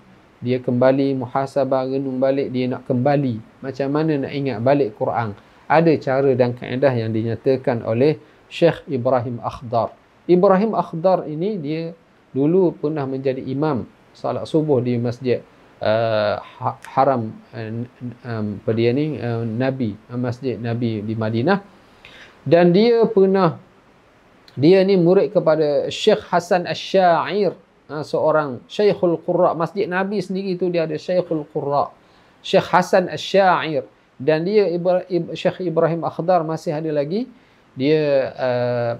dia kembali muhasabah renung balik dia nak kembali. Macam mana nak ingat balik Quran ada cara dan kaedah yang dinyatakan oleh Syekh Ibrahim Akhdar. Ibrahim Akhdar ini dia dulu pernah menjadi imam salat subuh di masjid uh, haram uh, um, dia ni uh, Nabi uh, masjid Nabi di Madinah dan dia pernah dia ni murid kepada Syekh Hasan Asy-Sya'ir uh, seorang Syekhul Qurra. Masjid Nabi sendiri tu dia ada Syekhul Qurra. Syekh Hasan Asy-Sya'ir dan dia Syekh Ibrahim Akhdar masih ada lagi. Dia uh,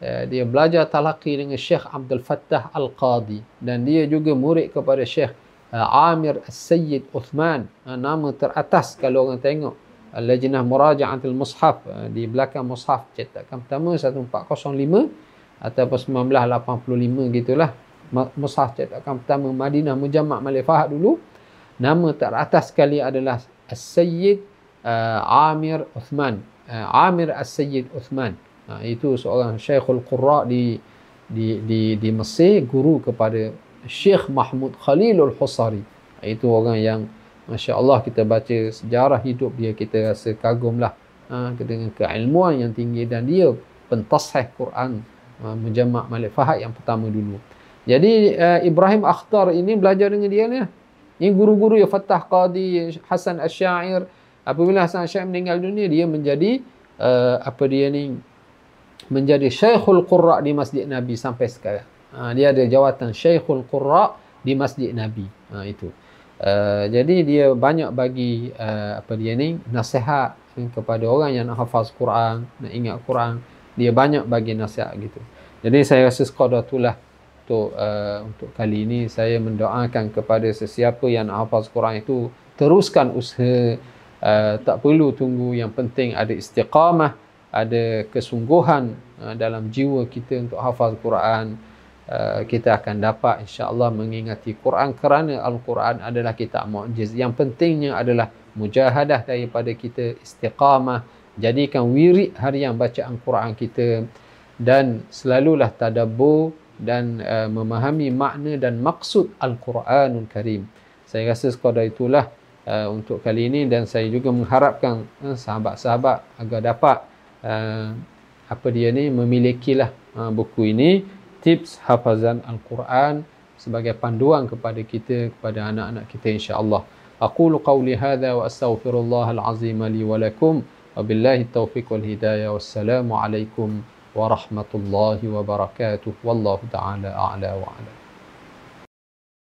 uh, dia belajar talaqi dengan Syekh Abdul Fattah Al-Qadi. Dan dia juga murid kepada Syekh uh, Amir As-Sayyid Uthman. Uh, nama teratas kalau orang tengok. Lajnah Muraja'atul Mushaf. Uh, di belakang mushaf cetakan pertama 1405 ataupun 1985 gitulah mushaf cetakan pertama Madinah Mujamma' Malik Fahad dulu. Nama teratas sekali adalah As-Sayyid uh, Amir Uthman. Uh, Amir As-Sayyid Uthman. Uh, itu seorang Syekhul Qurra di di di di Mesir guru kepada Syekh Mahmud Khalilul Husari. Uh, itu orang yang Masya Allah kita baca sejarah hidup dia kita rasa kagum lah. Uh, dengan keilmuan yang tinggi. Dan dia pentashih Quran uh, Mujamak Malik Fahad yang pertama dulu jadi uh, Ibrahim Akhtar ini belajar dengan dia ni ini guru-guru ya Fatah Qadi Hasan Asyair Apabila Hasan Syekh meninggal dunia dia menjadi uh, apa dia ni menjadi Syekhul Qurra di Masjid Nabi sampai sekarang. Ha, dia ada jawatan Syekhul Qurra di Masjid Nabi. Ha, itu. Uh, jadi dia banyak bagi uh, apa dia ni nasihat kepada orang yang nak hafaz Quran, nak ingat Quran. Dia banyak bagi nasihat gitu. Jadi saya rasa sekadar itulah untuk uh, untuk kali ini saya mendoakan kepada sesiapa yang nak hafaz Quran itu teruskan usaha uh, tak perlu tunggu yang penting ada istiqamah ada kesungguhan uh, dalam jiwa kita untuk hafaz Quran uh, kita akan dapat insya-Allah mengingati Quran kerana Al-Quran adalah kitab mukjiz. Yang pentingnya adalah mujahadah daripada kita istiqamah jadikan wirid harian bacaan Quran kita dan selalulah tadabbur dan uh, memahami makna dan maksud Al-Quranul Karim. Saya rasa sekadar itulah uh, untuk kali ini dan saya juga mengharapkan uh, sahabat-sahabat agar dapat uh, apa dia ni memilikilah uh, buku ini tips hafazan al-Quran sebagai panduan kepada kita kepada anak-anak kita insya-Allah. Aqulu qawli hadha wa astaghfirullah al-azim li wa lakum wa billahi taufiq wal hidayah wassalamu alaikum warahmatullahi wabarakatuh wallahu taala a'la wa a'lam